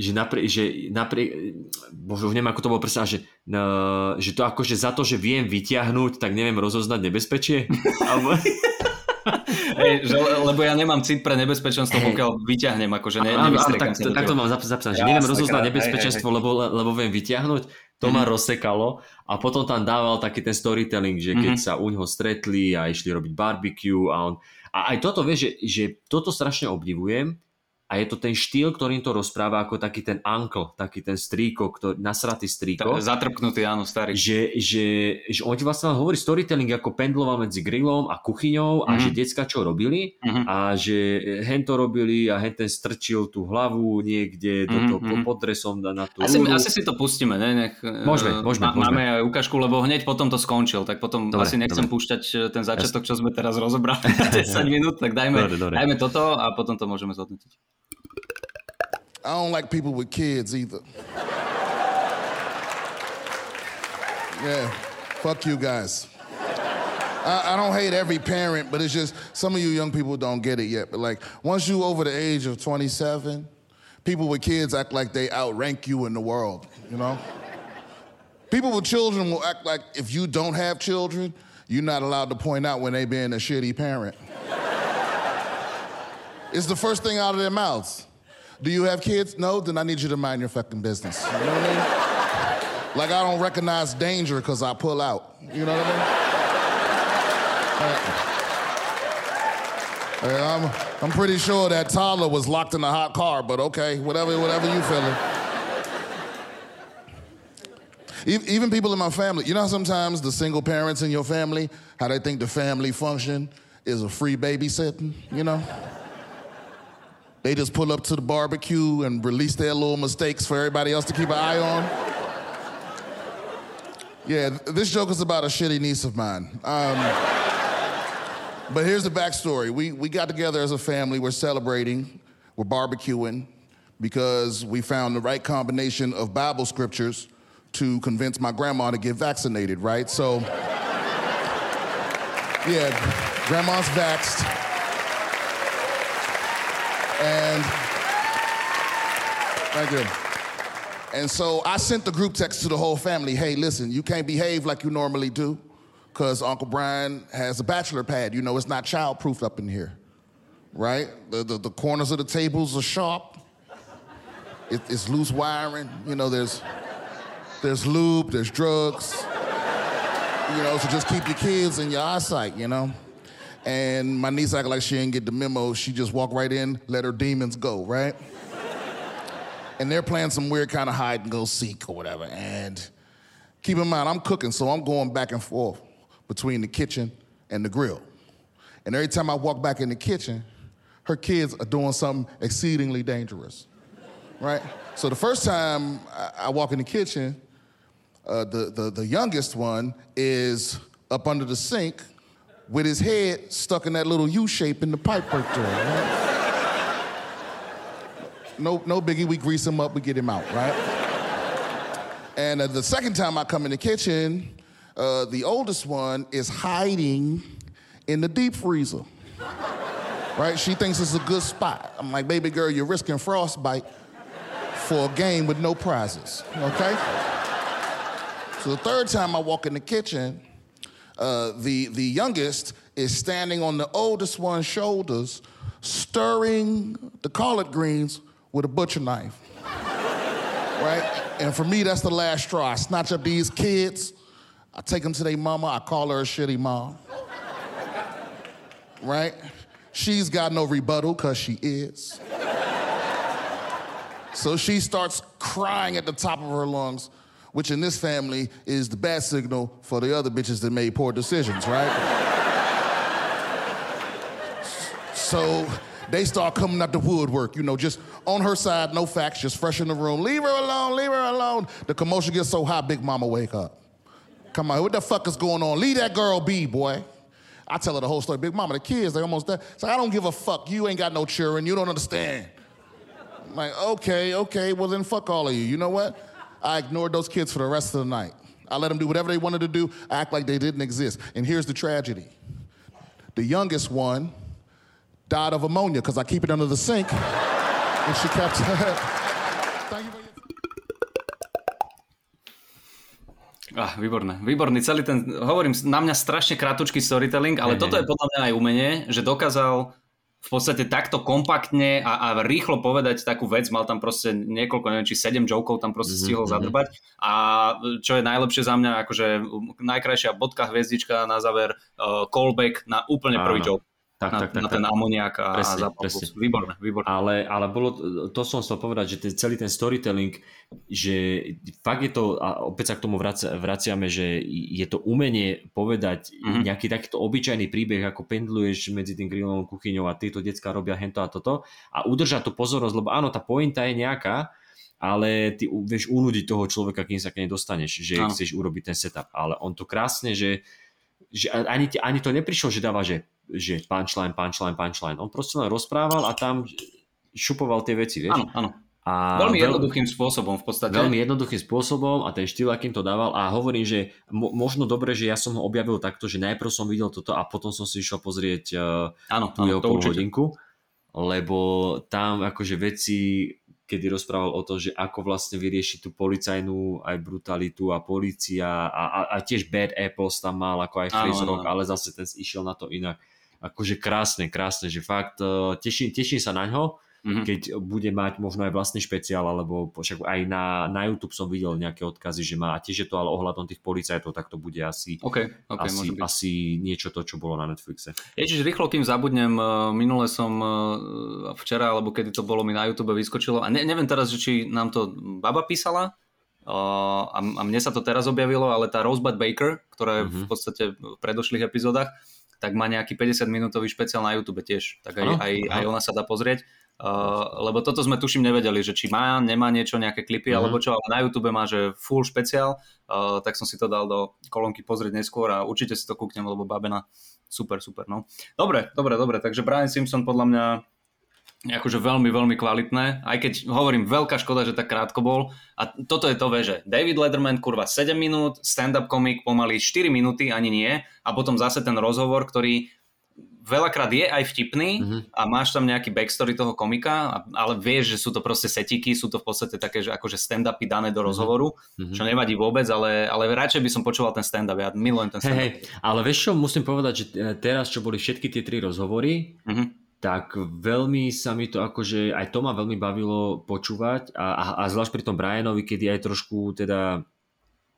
že napriek, že napriek, bože, už neviem, ako to bolo presne, že, uh, že to akože za to, že viem vyťahnuť, tak neviem rozoznať nebezpečie. <laughs> Alebo... Hej, že, lebo ja nemám cit pre nebezpečenstvo, hey. pokiaľ vyťahnem, akože ne, áno, áno, tak, tak to mám zapísané, že neviem rozoznať nebezpečenstvo, hej, hej. Lebo, lebo viem vyťahnuť, to mm-hmm. ma mhm. rozsekalo a potom tam dával taký ten storytelling, že keď mm-hmm. sa u neho stretli a išli robiť barbecue a on... A aj toto, vieš, že, že toto strašne obdivujem, a je to ten štýl, ktorým to rozpráva ako taký ten uncle, taký ten strýko, ktorý, nasratý strýko. Zatrpnutý, áno, starý. Že, že, že on ti vlastne hovorí storytelling, ako pendloval medzi grillom a kuchyňou a mm-hmm. že decka čo robili mm-hmm. a že hen to robili a hen ten strčil tú hlavu niekde do toho mm-hmm. pod dresom na tú asi, asi si to pustíme, ne? Nech, môžeme, môžeme, môžeme. Máme aj ukážku, lebo hneď potom to skončil, tak potom dobre, asi nechcem dobre. púšťať e, ten začiatok, čo sme teraz rozobrali <laughs> 10 minút, tak dajme, dobre, dobre. dajme toto a potom to môžeme zhodnotiť. I don't like people with kids either. Yeah, fuck you guys. I, I, don't hate every parent, but it's just some of you young people don't get it yet. But like, once you over the age of 27, people with kids act like they outrank you in the world, you know? People with children will act like if you don't have children, you're not allowed to point out when they being a shitty parent. It's the first thing out of their mouths. Do you have kids? No? Then I need you to mind your fucking business. You know what I mean? Like I don't recognize danger because I pull out. You know what I mean? Uh, I'm, I'm pretty sure that toddler was locked in a hot car, but okay, whatever, whatever you feeling. Even people in my family, you know sometimes the single parents in your family, how they think the family function is a free babysitting, you know? They just pull up to the barbecue and release their little mistakes for everybody else to keep an eye on. Yeah, this joke is about a shitty niece of mine. Um, but here's the backstory. We, we got together as a family, we're celebrating, we're barbecuing, because we found the right combination of Bible scriptures to convince my grandma to get vaccinated, right? So, yeah, grandma's vaxxed. And thank you. And so I sent the group text to the whole family hey, listen, you can't behave like you normally do because Uncle Brian has a bachelor pad. You know, it's not childproof up in here, right? The, the, the corners of the tables are sharp, it, it's loose wiring. You know, there's, there's lube, there's drugs. You know, so just keep your kids in your eyesight, you know? And my niece acted like she didn't get the memo. She just walked right in, let her demons go, right? and they're playing some weird kind of hide and go seek or whatever. And keep in mind, I'm cooking, so I'm going back and forth between the kitchen and the grill. And every time I walk back in the kitchen, her kids are doing something exceedingly dangerous, right? So the first time I, I walk in the kitchen, uh, the, the, the youngest one is up under the sink with his head stuck in that little U shape in the pipe right there. Right? no, no biggie, we grease him up, we get him out, right? And uh, the second time I come in the kitchen, uh, the oldest one is hiding in the deep freezer. right? She thinks it's a good spot. I'm like, baby girl, you're risking frostbite for a game with no prizes, okay? So the third time I walk in the kitchen, uh, the, the youngest is standing on the oldest one's shoulders, stirring the collard greens with a butcher knife. right? And for me, that's the last straw. I snatch up these kids, I take them to their mama, I call her a shitty mom. right? She's got no rebuttal because she is. so she starts crying at the top of her lungs, which in this family is the bad signal for the other bitches that made poor decisions, right? so they start coming out the woodwork, you know, just on her side, no facts, just fresh in the room. Leave her alone, leave her alone. The commotion gets so high, Big Mama wake up. Come on, what the fuck is going on? Leave that girl be, boy. I tell her the whole story. Big Mama, the kids, they almost there. So I don't give a fuck. You ain't got no children. You don't understand. I'm like, okay, okay, well then fuck all of you. You know what? I ignored those kids for the rest of the night. I let them do whatever they wanted to do, act like they didn't exist. And here's the tragedy. The youngest one died of ammonia because I keep it under the sink. <laughs> and she kept. <laughs> Thank you for Ah, výborné, výborný. Celý ten, hovorím, na mňa strašne krátky storytelling, ale ne, toto ne. je podľa mňa aj umenie, že dokázal v podstate takto kompaktne a, a rýchlo povedať takú vec, mal tam proste niekoľko, neviem, či sedem jokov tam proste Mhm, stihol mhm. zadrbať a čo je najlepšie za mňa, akože najkrajšia bodka, hviezdička na záver, uh, callback na úplne prvý Áno. joke. Tak, na, tak, tak, na ten amoniak a, Presne, a zápal. presne. Výborné, výborné. Ale, ale bolo, to som chcel povedať, že ten, celý ten storytelling, že fakt je to, a opäť sa k tomu vracia, vraciame, že je to umenie povedať Mhm. mm-hmm. nejaký takýto obyčajný príbeh, ako pendluješ medzi tým grillovou kuchyňou a tieto decka robia hento a toto a udržať tú pozornosť, lebo áno, tá pointa je nejaká, ale ty u- vieš unúdiť toho človeka, kým sa k nej dostaneš, že Áno. chceš urobiť ten setup. Ale on to krásne, že, že ani, ani to neprišlo, že dáva, že, že punchline, punchline, punchline. On proste len rozprával a tam šupoval tie veci, vieš? Áno, áno. A Veľmi veľ- jednoduchým spôsobom v podstate. Veľmi jednoduchým spôsobom a ten štýl, akým to dával a hovorím, že mo- možno dobre, že ja som ho objavil takto, že najprv som videl toto a potom som si išiel pozrieť uh, Áno, tú jeho áno, určite. hodinku, lebo tam akože veci, kedy rozprával o tom, že ako vlastne vyriešiť tú policajnú aj brutalitu a policia a, a, a tiež Bad Apples tam mal ako aj áno, Rock, ale zase ten išiel na to inak. Akože krásne, krásne, že fakt uh, teším, teším sa na ňo, Mhm. keď bude mať možno aj vlastný špeciál, alebo však aj na, na YouTube som videl nejaké odkazy, že má, a tiež je to ale ohľadom tých policajtov, tak to bude asi, OK, OK, asi, asi niečo to, čo bolo na Netflixe. Ježiš, rýchlo, kým zabudnem, eh, minule som eh, včera, alebo kedy to bolo, mi na YouTube vyskočilo a ne, neviem teraz, že či nám to baba písala a, a mne sa to teraz objavilo, ale tá Rosebud Baker, ktorá je v Mhm. podstate v predošlých epizódach, tak má nejaký 50 minútový špeciál na YouTube tiež, tak aj, Áno, aj, aj ona sa dá pozrieť. Uh, lebo toto sme tuším nevedeli, že či má, nemá niečo, nejaké klipy Mhm. alebo čo, ale na YouTube má, že full špeciál, uh, tak som si to dal do kolónky pozrieť neskôr a určite si to kúknem, lebo babena super, super, no. Dobre, dobre, dobre, takže Brian Simpson podľa mňa akože veľmi, veľmi kvalitné, aj keď hovorím, veľká škoda, že tak krátko bol a toto je to, vie, že David Letterman, kurva 7 minút, stand-up komik pomaly 4 minúty, ani nie a potom zase ten rozhovor, ktorý veľakrát je aj vtipný Mhm. a máš tam nejaký backstory toho komika, ale vieš, že sú to proste setiky, sú to v podstate také, že akože stand-upy dané do rozhovoru, Mhm. čo nevadí vôbec, ale, ale radšej by som počúval ten stand-up, ja milujem ten stand-up. hej, ale vieš čo, musím povedať, že e, teraz, čo boli všetky tie tri rozhovory, Mhm. Tak veľmi sa mi to akože, aj to ma veľmi bavilo počúvať a, a, a zvlášť pri tom Brianovi, kedy aj trošku teda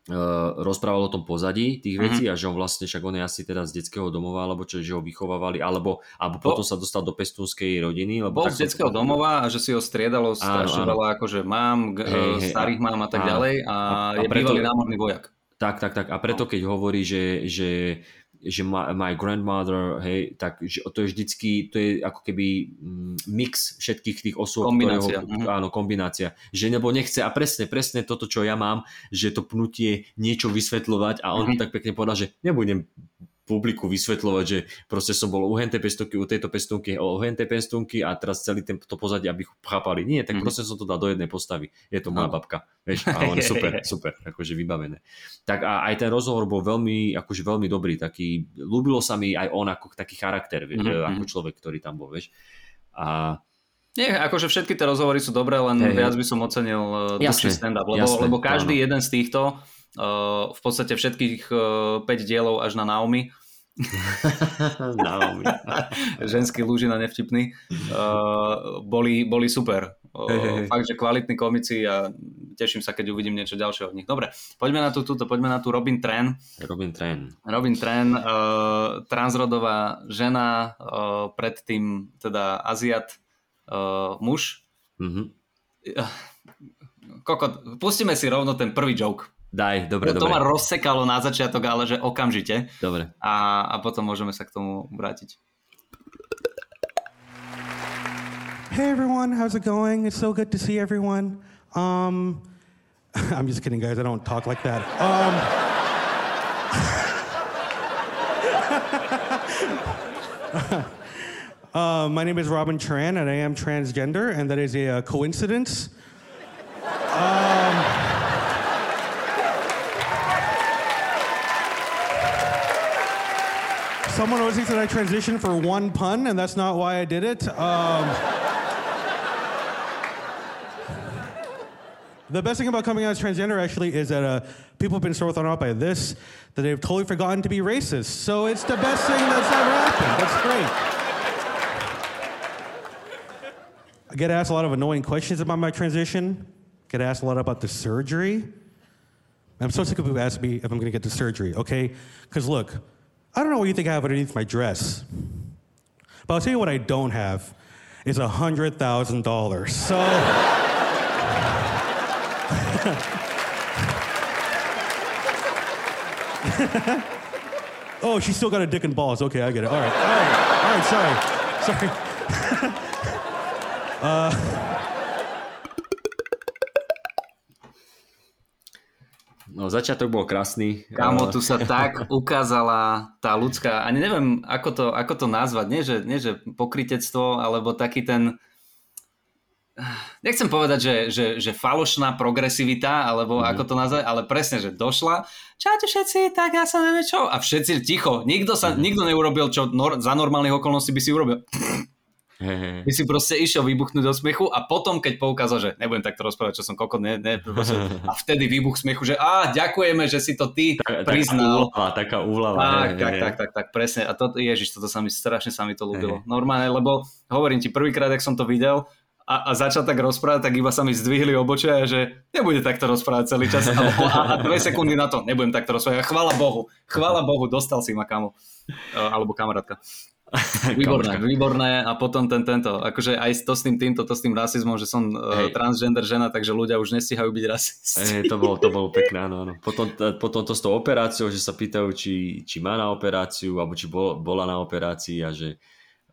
uh, rozprával o tom pozadí tých vecí a že on vlastne, však on je asi teda z detského domova, alebo čo, že ho vychovávali, alebo, alebo potom sa dostal do pestúnskej rodiny. Lebo Bol z detského domova a že si ho striedalo strašne veľa, akože mám, g- Hej, hej, starých mám a tak áno. ďalej a, A- a je preto- bývalý námorný vojak. Tak, tak, tak. A preto, keď hovorí, že, že, že my, my grandmother, hej, tak že to je vždycky, to je ako keby mm, mix všetkých tých osôb. Kombinácia. Ktorého, áno, kombinácia. Že nebo nechce, a presne, presne toto, čo ja mám, že to pnutie niečo vysvetľovať a on Mhm. tak pekne povedal, že nebudem publiku vysvetľovať, že proste som bol u hentej pestunky, u tejto pestunky, o hentej pestunky a teraz celý ten, to pozadie, aby chápali. Nie, tak Mhm. proste som to dal do jednej postavy. Je to moja Áno. babka. Vieš, a on <laughs> super, super, akože vybavené. Tak a aj ten rozhovor bol veľmi, akože veľmi dobrý, taký, ľúbilo sa mi aj on ako taký charakter, vieš, Mhm, ako človek, ktorý tam bol, vieš. A Nie, akože všetky tie rozhovory sú dobré, len hej. viac by som ocenil uh, Jasné, stand-up, lebo, jasné, lebo každý áno. jeden z týchto, v podstate všetkých uh, 5 dielov až na Naomi, <laughs> Naomi. <laughs> ženský lúžina nevtipný, uh, boli, boli super. Uh, fakt, že kvalitní komici a teším sa, keď uvidím niečo ďalšie od nich. Dobre, poďme na tú, túto, poďme na tú Robin Tren. Robin Tren. Robin Tren, uh, transrodová žena, uh, predtým teda Aziat, uh, muž. Mhm. Kokot, pustíme si rovno ten prvý joke. Daj, dobre, to dobre. ma rozsekalo na začiatok, ale že okamžite. Dobre. A, a potom môžeme sa k tomu vrátiť. Hey everyone, how's it going? It's so good to see everyone. Um, <laughs> I'm just kidding, guys. I don't talk like that. Um, <laughs> uh, my name is Robin Tran, and I am transgender, and that is a uh, coincidence. Um, someone always thinks that I transitioned for one pun, and that's not why I did it. Um, The best thing about coming out as transgender actually is that uh, people have been so thrown off by this that they've totally forgotten to be racist. So it's the best thing that's ever happened. That's great. I get asked a lot of annoying questions about my transition. Get asked a lot about the surgery. I'm so sick of people asking me if I'm going to get the surgery, okay? Because look, I don't know what you think I have underneath my dress, but I'll tell you what I don't have is a hundred thousand dollars. So. <laughs> oh, she's still got a dick and balls. Okay, I get it. All right, all right, all right. Sorry, sorry. <laughs> Uh, No, začiatok bol krásny. Kámo, tu sa tak <laughs> ukázala tá ľudská, ani neviem, ako to, ako to nazvať, nie že, nie že pokritectvo, alebo taký ten, nechcem povedať, že, že, že falošná progresivita, alebo mm-hmm. ako to nazvať, ale presne, že došla, čaute všetci, tak ja sa neviem čo, a všetci ticho, nikto, sa, mm-hmm. nikto neurobil, čo nor, za normálnych okolností by si urobil. Hej. By si proste išiel vybuchnúť do smiechu a potom, keď poukázal, že nebudem takto rozprávať, čo som kokot, ne, ne, proste, <laughs> a vtedy výbuch smiechu, že á, ďakujeme, že si to ty Tak- priznal. Taká úlava, taká úlava. Tak, hej, tak, hej, tak, tak, tak, presne. A to, ježiš, toto sa mi strašne sa mi to ľúbilo. Normálne, lebo hovorím ti, prvýkrát, ak som to videl a, a začal tak rozprávať, tak iba sa mi zdvihli obočia, že nebude takto rozprávať celý čas. A, a, a dve sekundy na to, nebudem takto rozprávať. A chvála Bohu, chvála Bohu, dostal si ma kamo. Alebo kamarátka. <laughs> Výborné, výborné a potom ten tento, akože aj to s tým týmto, to s tým rasizmom, že som uh, Hej. transgender žena, takže ľudia už nestíhajú byť rasisti. Hej, to bolo, to bolo pekné, áno, áno. Potom, potom to s tou operáciou, že sa pýtajú, či, či má na operáciu, alebo či bol, bola na operácii a že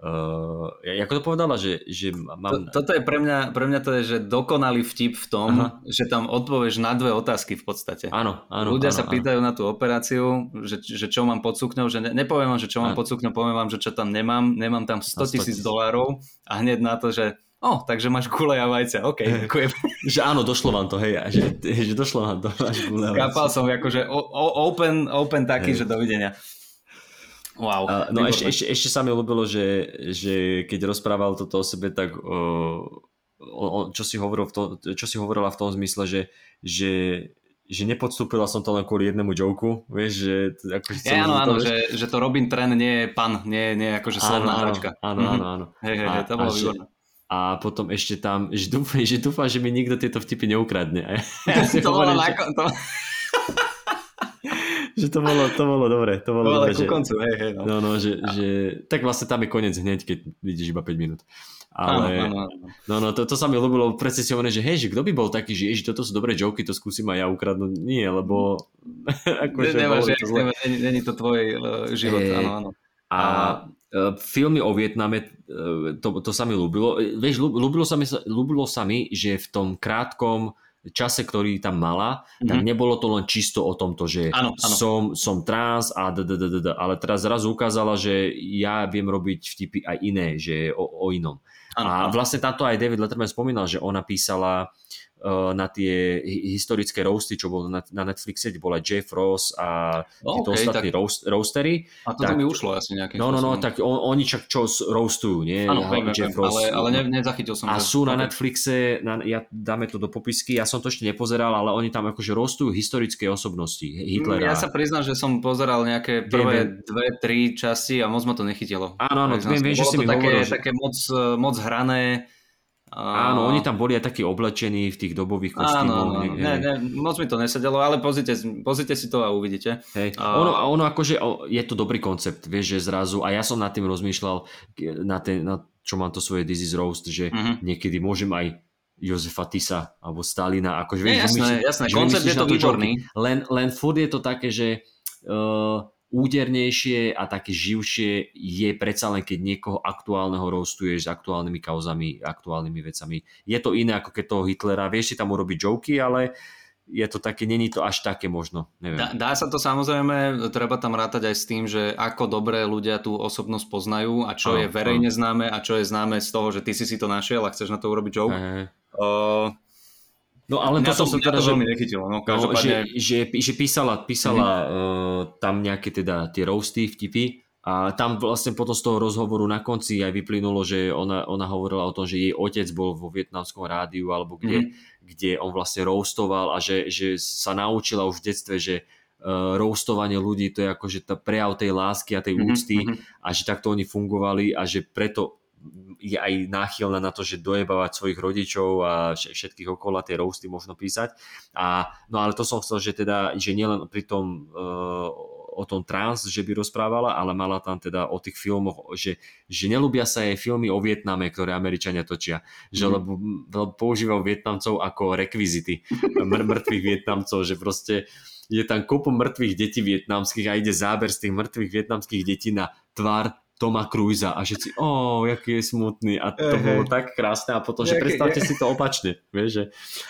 uh, ako to povedala, že, že To, mám... toto je pre mňa, pre mňa to je, že dokonalý vtip v tom, Aha. že tam odpovieš na dve otázky v podstate. Áno, áno. Ľudia áno, sa pýtajú na tú operáciu, že, že čo mám pod sukňou, že ne, nepoviem vám, že čo mám Áno. pod sukňou, poviem vám, že čo tam nemám, nemám tam 100 tisíc 100 000. dolárov a hneď na to, že o, takže máš gule a vajce, OK, ďakujem. Že áno, došlo vám to, hej, a že, že došlo vám to. až gule, Kápal som akože o, o, open, open taký, Hej. že dovidenia. Wow. A, no výborné. ešte, ešte, ešte sa mi ľúbilo, že, že keď rozprával toto o sebe, tak o, o, čo, si hovoril v tom, čo si hovorila v tom zmysle, že, že, že nepodstúpila som to len kvôli jednému joku, vieš, že akože Ja, áno, to, áno, že, že to Robin Tren nie je pan, nie, nie je akože slovná hračka. áno, Mhm. áno, áno. Hej, hej, hej, to bolo výborné. A potom ešte tam, že dúfam, že, dúfam, že mi nikto tieto vtipy neukradne. <laughs> Ja To hovorím, na, že, to, že to bolo, to bolo dobre. To bolo No, ale dobre, že, koncu, hej, hej. No. no, no, že, že, tak vlastne tam je koniec hneď, keď vidíš iba 5 minút. Ale, Áno, áno, áno. no, no, to, to sa mi ľúbilo, presne si že hej, že kto by bol taký, že ježi, toto sú dobré joky, to skúsim aj ja ukradnúť. Nie, lebo <laughs> akože Ne, nemáš, bolo to zle. ne, není, není to tvoj uh, život, Hej. áno, áno. A e, filmy o Vietname, e, to, to sa mi ľúbilo. E, Vieš, ľú- ľúbilo sa, mi, ľúbilo sa mi, že v tom krátkom čase, ktorý tam mala, tak Mhm. nebolo to len čisto o tomto, že Áno, áno. som, som trans a d, d, d, d, d, ale teraz zrazu ukázala, že ja viem robiť vtipy aj iné, že o, o inom. Áno, a áno. vlastne táto aj David Letterman spomínal, že ona písala uh, na tie hi- historické roasty, čo bolo na, na Netflixe, kde bol aj Jeff Ross a No, títo okej, ostatní roast, roastery. A toto tak- mi ušlo asi nejakým No, no, no, tak on, oni čak čo roastujú, nie? Áno, Hlavne viem, Jeff Ross. ale, ale ne, nezachytil som. a že- sú na. Netflixe, na, ja dáme to do popisky, ja som to ešte nepozeral, ale oni tam akože rostujú historické osobnosti Hitlera. Ja sa priznám, že som pozeral nejaké prvé viem. dve, tri časti a moc ma to nechytilo. Áno, áno, viem, viem, že si to mi také, hovoril, že- také moc, moc hrané. Áno, oni tam boli aj takí oblečení v tých dobových kostýmoch. áno, áno. nie- Ne, ne, moc mi to nesedelo, ale pozrite, pozrite si to a uvidíte. Hej. Ono, ono akože, je to dobrý koncept, vieš, že zrazu, a ja som nad tým rozmýšľal, na, ten, na čo mám to svoje is Roast, že Mhm. niekedy môžem aj Jozefa Tisa alebo Stalina, akože Nie, vieš, jasné, vymyslíš- jasné, koncept je to výborný. Len, len furt je to také, že uh, údernejšie a také živšie je predsa len, keď niekoho aktuálneho roastuješ s aktuálnymi kauzami, aktuálnymi vecami. Je to iné, ako keď toho Hitlera, vieš si tam urobiť joky, ale je to také, není to až také možno, neviem. Dá, dá sa to samozrejme, treba tam rátať aj s tým, že ako dobre ľudia tú osobnosť poznajú a čo Áno, je verejne známe a čo je známe z toho, že ty si si to našiel a chceš na to urobiť joke. Hej. Uh, No ale mňa to, som sa teda, to veľmi nechytilo. No, no, že, že, že písala, písala Mhm. uh, tam nejaké teda tie roasty, vtipy a tam vlastne potom z toho rozhovoru na konci aj vyplynulo, že ona, ona hovorila o tom, že jej otec bol vo vietnamskom rádiu alebo kde, Mhm. kde on vlastne roastoval a že, že sa naučila už v detstve, že uh, roastovanie ľudí to je akože tá prejav tej lásky a tej Mhm, úcty mhm. a že takto oni fungovali a že preto je aj náchylná na to, že dojebávať svojich rodičov a vš- všetkých okolo tie roasty možno písať. A, no ale to som chcel, že teda, že nielen pri tom uh, o tom trans, že by rozprávala, ale mala tam teda o tých filmoch, že, že nelúbia sa jej filmy o Vietname, ktoré Američania točia, že Mhm. lebo, lebo používajú Vietnamcov ako rekvizity <laughs> mr- mŕtvych Vietnamcov, že proste je tam kopu mŕtvych detí vietnamských a ide záber z tých mŕtvych vietnamských detí na tvár Toma Cruisa a všetci, ó, jaký je smutný a to Hej, bolo tak krásne a potom, že predstavte si to opačne, vieš, že,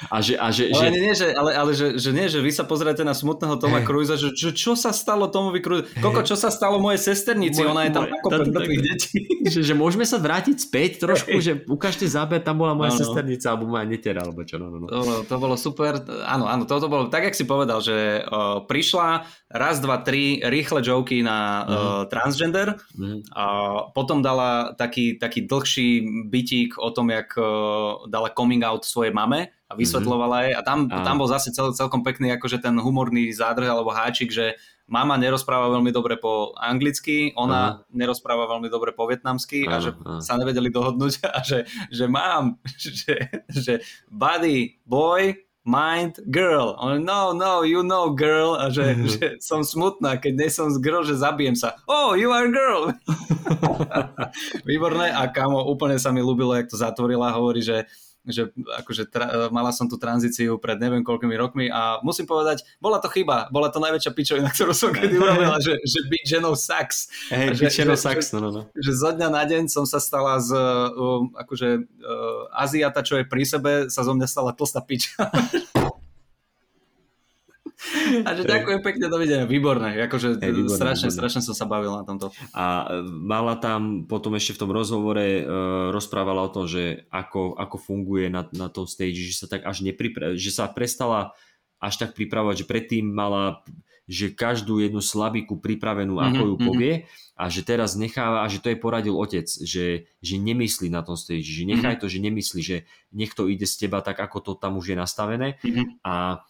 a že, a že, ale, že nie, že, ale, ale že, že nie, že vy sa pozriete na smutného Toma Hej. Cruisa, že, že čo sa stalo Tomovi Cruise? Koko, čo sa stalo mojej sesternici? Moje- Ona je tam ako mŕtvych detí. <laughs> že, že môžeme sa vrátiť späť trošku, že ukážte záber, tam bola moja Áno. sesternica alebo moja netera, alebo čo, no, no, no. To bolo, to bolo super. Áno, áno, toto bolo tak, jak si povedal, že uh, prišla raz, dva, tri rýchle joky na uh, transgender Mhm. A potom dala taký, taký dlhší bytík o tom, jak uh, dala coming out svojej mame a vysvetlovala jej a tam, Áno. tam bol zase cel, celkom pekný akože ten humorný zádrh alebo háčik, že mama nerozpráva veľmi dobre po anglicky, ona nerozpráva veľmi dobre po vietnamsky a Áno, že áno. sa nevedeli dohodnúť <laughs> a že, že mám, <laughs> že, že body, boy, mind, girl. On, no, no, you know girl a že, že som smutná, keď nie som z girl, že zabijem sa. Oh, you are girl. <laughs> Výborné a kamo, úplne sa mi ľúbilo, jak to zatvorila, hovorí, že že akože tra- mala som tú tranzíciu pred neviem koľkými rokmi a musím povedať, bola to chyba, bola to najväčšia pičovina, ktorú som kedy <laughs> urobila, že, že byť ženou sax. Hej, A že- Bičero že- sax, no, no, no. Že zo dňa na deň som sa stala z um, akože uh, Aziata, čo je pri sebe, sa zo mňa stala tlstá piča. <laughs> <laughs> A že ďakujem pekne, dovidenia, výborné, akože Hej, výborné, strašne, výborné. strašne som sa bavil na tomto. A e, mala tam potom ešte v tom rozhovore e, rozprávala o tom, že ako, ako funguje na, na tom stage, že sa tak až nepripra- že sa prestala až tak pripravovať, že predtým mala že každú jednu slabiku pripravenú, ako Mhm, ju mhm. povie a že teraz necháva, a že to jej poradil otec, že, že nemyslí na tom stage, že nechaj to, že nemyslí, že niekto ide z teba tak, ako to tam už je nastavené Mhm. a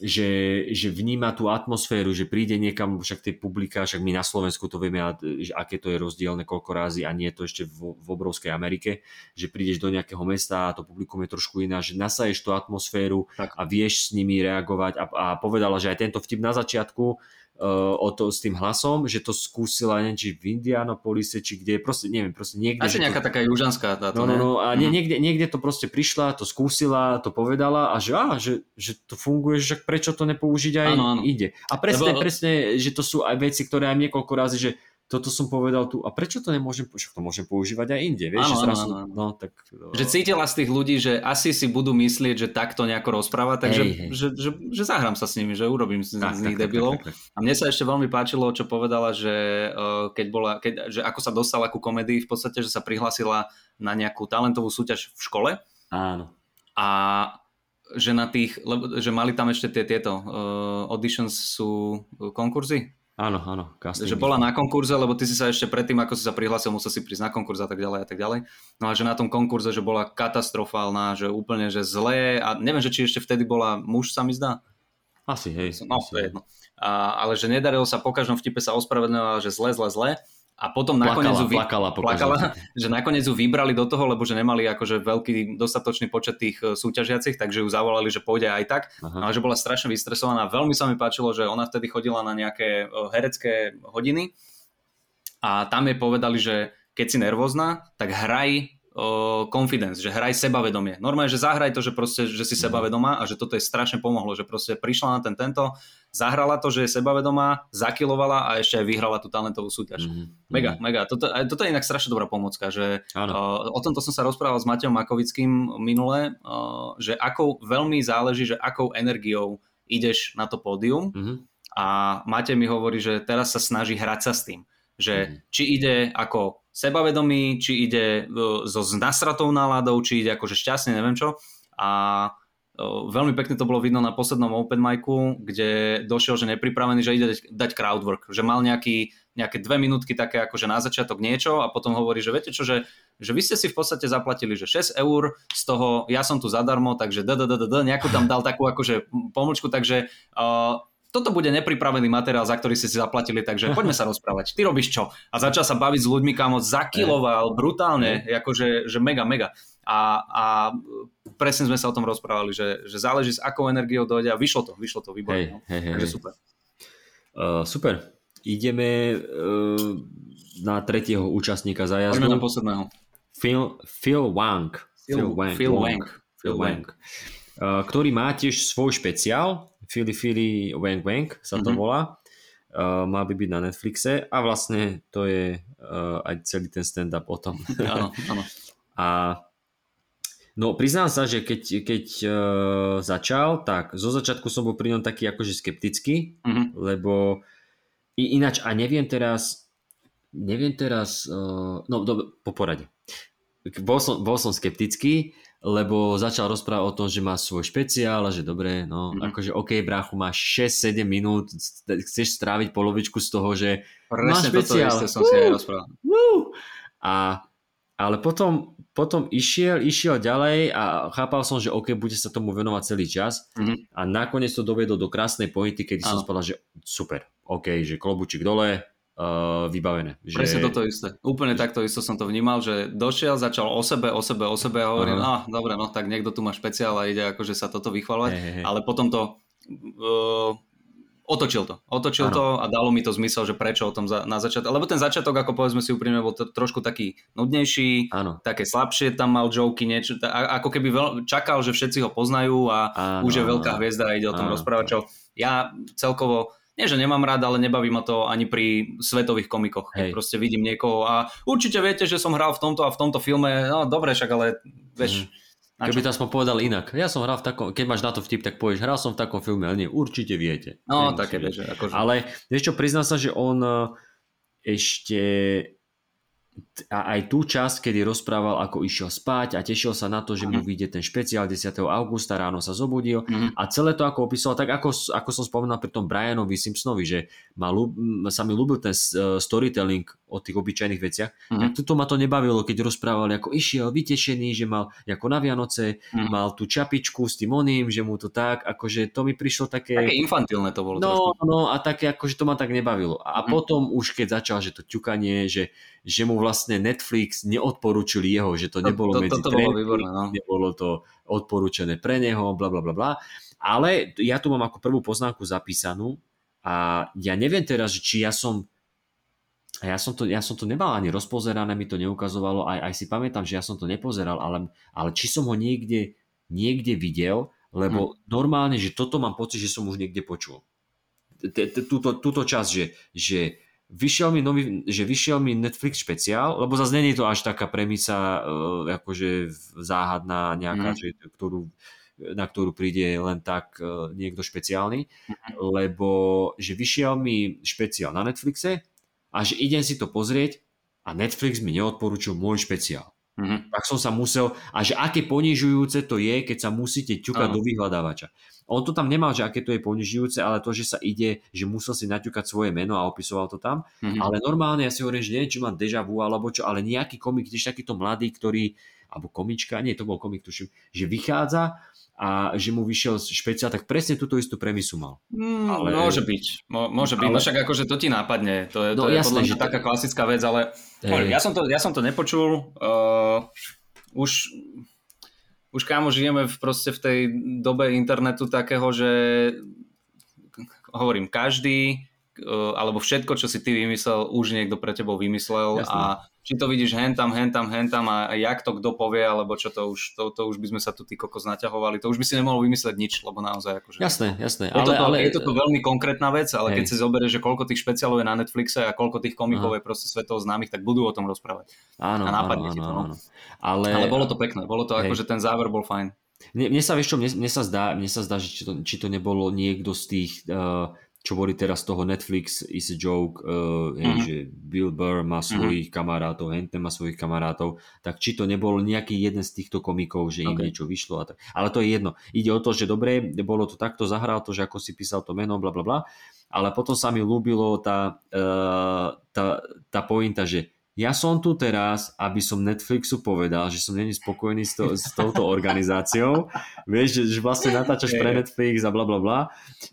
že, že vníma tú atmosféru, že príde niekam, však tie publika, však my na Slovensku to vieme, že aké to je rozdielne koľko razy a nie je to ešte v, v obrovskej Amerike, že prídeš do nejakého mesta a to publikum je trošku iná, že nasaješ tú atmosféru Tak. a vieš s nimi reagovať a, a povedala, že aj tento vtip na začiatku o to s tým hlasom, že to skúsila neviem, či v Indianapolise, či kde, proste neviem, proste niekde. Asi nejaká to, taká južanská táto, No, no, no, a nie, Mhm. niekde, niekde to proste prišla, to skúsila, to povedala a že, á, že, že to funguje, že prečo to nepoužiť aj Áno, áno. ide. A presne, Lebo- presne, že to sú aj veci, ktoré aj niekoľko razy, že toto som povedal tu, a prečo to nemôžem, však to môžem používať aj inde, vieš, Áno, že zrazu, áno, áno. no tak... Že cítila z tých ľudí, že asi si budú myslieť, že takto nejako rozpráva, takže Hej, hej. Že, že, že zahrám sa s nimi, že urobím z, Tak, z nich tak, debilov. tak, tak, tak. A mne sa ešte veľmi páčilo, čo povedala, že uh, keď bola, keď, že ako sa dostala ku komédii, v podstate, že sa prihlásila na nejakú talentovú súťaž v škole Áno. a že na tých, lebo, že mali tam ešte tie tieto uh, auditions sú konkurzy, Áno, áno, casting. že bola na konkurze, lebo ty si sa ešte predtým, ako si sa prihlásil, musel si prísť na konkurs a tak ďalej a tak ďalej. No a že na tom konkurze, že bola katastrofálna, že úplne, že zlé a neviem, že či ešte vtedy bola muž, sa mi zdá. Asi, hej. No, asi, to je jedno. A, ale že nedarilo sa po každom vtipe sa ospravedlňovala, že zle, zle, zle. A potom nakoniec Plakala, ju, vy- plakala plakala <laughs> že nakoniec ju vybrali do toho, lebo že nemali akože veľký dostatočný počet tých e, súťažiacich, takže ju zavolali, že pôjde aj tak. Aha. Ale že bola strašne vystresovaná. Veľmi sa mi páčilo, že ona vtedy chodila na nejaké e, herecké hodiny a tam jej povedali, že keď si nervózna, tak hraj confidence, že hraj sebavedomie. Normálne, že zahraj to, že proste, že si sebavedomá a že toto jej strašne pomohlo, že proste prišla na ten tento, zahrala to, že je sebavedomá, zakilovala a ešte aj vyhrala tú talentovú súťaž. Mhm, Mega, mhm. mega. Toto, toto je inak strašne dobrá pomocka, že Áno. uh, o tomto som sa rozprával s Mateom Makovickým minule, uh, že akou veľmi záleží, že akou energiou ideš na to pódium Mhm. a Matej mi hovorí, že teraz sa snaží hrať sa s tým, že Mhm. či ide ako sebavedomý, či ide uh, so nasratou náladou, či ide akože šťastne, neviem čo. A uh, veľmi pekne to bolo vidno na poslednom open micu, kde došiel, že nepripravený, že ide dať, dať crowdwork, že mal nejaký, nejaké dve minútky také akože na začiatok niečo a potom hovorí, že viete čo, že, že vy ste si v podstate zaplatili, že 6 eur, z toho ja som tu zadarmo, takže d, d, d, d, d, nejakú tam dal takú akože pomlčku, takže uh, toto bude nepripravený materiál, za ktorý ste si zaplatili, takže poďme sa rozprávať. Ty robíš čo? A začal sa baviť s ľuďmi, kamo zakiloval brutálne, akože že mega, mega. A, a presne sme sa o tom rozprávali, že, že záleží s akou energiou dojde a vyšlo to, vyšlo to Hej, výborne. no. hej, hej. Takže hej. super. Uh, super. Ideme uh, na tretieho účastníka Poďme na zájazdu. posledného. Phil, Phil Wang. Phil, Phil Wang. Phil Wang. Uh, ktorý má tiež svoj špeciál. Philly Philly Wang Wang sa to Mhm. volá. Uh, má by byť na Netflixe a vlastne to je uh, aj celý ten stand-up o tom. <laughs> Áno, áno. A no priznám sa, že keď, keď uh, začal, tak zo začiatku som bol pri ňom taký akože skeptický, Mhm. lebo i, ináč a neviem teraz neviem teraz uh, no do, po porade bol som, bol som skeptický lebo začal rozprávať o tom, že má svoj špeciál a že dobre, no Mhm. akože OK, bráchu, máš 6-7 minút, chceš stráviť polovičku z toho, že Presne toto špeciál. isté som si aj rozprával. Woo! A, ale potom, potom išiel, išiel ďalej a chápal som, že OK, bude sa tomu venovať celý čas Mhm. a nakoniec to dovedol do krásnej pointy, kedy som Áno. povedal, že super, OK, že klobučík dole, uh, vybavené. Že... Presne toto isté. Úplne takto isto som to vnímal, že došiel, začal o sebe, o sebe, o sebe a hovorím, no dobre, no tak niekto tu má špeciál a ide akože sa toto vychvalovať, hej, hej. ale potom to uh, otočil to. Otočil Áno. to a dalo mi to zmysel, že prečo o tom za, na začiatok, lebo ten začiatok, ako povedzme si úprimne, bol to, trošku taký nudnejší, Áno. také slabšie, tam mal joky, niečo, a- ako keby veľ, čakal, že všetci ho poznajú a Áno, už je veľká hviezda a ide o tom Áno. rozprávať, čo ja celkovo nie, že nemám rád, ale nebaví ma to ani pri svetových komikoch. Keď Hej. proste vidím niekoho a určite viete, že som hral v tomto a v tomto filme, no dobre, však ale vieš, na Keby to aspoň povedal inak. Ja som hral v takom, keď máš na to vtip, tak povieš, hral som v takom filme, ale nie, určite viete. No, také vieš, že akože... Ale vieš čo, priznám sa, že on eh, ešte a aj tú časť, kedy rozprával, ako išiel spať a tešil sa na to, že mu vyjde ten špeciál 10. augusta, ráno sa zobudil Mhm. a celé to ako opísal, tak ako, ako som spomínal pri tom Brianovi Simpsonovi, že ma, sa mi ľúbil ten eh, storytelling o tých obyčajných veciach, Mhm. tak tuto ma to nebavilo, keď rozprával, ako išiel vytešený, že mal ako na Vianoce, Mhm. mal tú čapičku s tým oným, že mu to tak, akože to mi prišlo také... Také infantilné to bolo trošku. No, no a také akože to ma tak nebavilo. A Mhm. potom už keď začal, že to ťukanie, že, že mu vlastne Netflix neodporúčili jeho, že to nebolo to- medzi toto bolo trénermi, výborné, no. nebolo to odporúčené pre neho, bla bla bla bla. Ale ja tu mám ako prvú poznámku zapísanú, a ja neviem teraz, či ja som ja som, to, ja som to nemal ani rozpozerané, mi to neukazovalo, aj, aj si pamätám, že ja som to nepozeral, ale, ale či som ho niekde, niekde videl, lebo hmm. normálne, že toto mám pocit, že som už niekde počul. Túto, túto časť, že, že vyšiel mi nový, že vyšiel mi Netflix špeciál, lebo zase není to až taká premisa uh, akože záhadná nejaká, mm. že, ktorú, na ktorú príde len tak uh, niekto špeciálny, mm. lebo že vyšiel mi špeciál na Netflixe a že idem si to pozrieť a Netflix mi neodporúčil môj špeciál. Mm-hmm. Tak som sa musel, a že aké ponižujúce to je, keď sa musíte ťukať uh-huh. do vyhľadávača. On to tam nemal, že aké to je ponižujúce, ale to, že sa ide, že musel si naťukať svoje meno a opisoval to tam. Mm-hmm. Ale normálne ja si hovorím, že neviem, či mám deja vu alebo čo, ale nejaký komik, tiež takýto mladý, ktorý, alebo komička, nie, to bol komik, tuším, že vychádza a že mu vyšiel špeciál, tak presne túto istú premisu mal. Mm, ale... Môže byť, môže byť, ale... no však akože to ti nápadne, to je, no, to je jasné, podľa že taká klasická vec, ale hey. ja, som to, ja som to nepočul, uh, už, už kámo žijeme v, proste v tej dobe internetu takého, že hovorím, každý uh, alebo všetko, čo si ty vymyslel, už niekto pre tebou vymyslel Jasne. a či to vidíš hen tam, hen tam, hen tam a jak to kto povie, alebo čo to už, to, to už by sme sa tu ty kokos naťahovali, to už by si nemohol vymyslieť nič, lebo naozaj akože... Jasné, jasné. Je, ale, to, ale... je to veľmi konkrétna vec, ale hej. keď si zoberieš, že koľko tých špeciálov je na Netflixe a koľko tých komikov je proste svetov známych, tak budú o tom rozprávať. Áno, a nápadne áno, ti to, no. áno. Ale... ale bolo to pekné, bolo to hej. ako, že ten záver bol fajn. Mne, mne sa, vieš čo, mne, mne, sa zdá, mne sa zdá, že či to, či to nebolo niekto z tých uh, čo boli teraz toho Netflix is a joke, uh, mm-hmm. hej, že Bill Burr má mhm. svojich mm-hmm. kamarátov, Henten má svojich kamarátov, tak či to nebol nejaký jeden z týchto komikov, že im okay. niečo vyšlo. A tak. Ale to je jedno. Ide o to, že dobre, bolo to takto, zahral to, že ako si písal to meno, bla bla bla, ale potom sa mi ľúbilo tá, uh, tá, tá pointa, že ja som tu teraz, aby som Netflixu povedal, že som není spokojný s, to, s touto organizáciou. Vieš, že, že vlastne natáčaš pre Netflix a bla bla bla.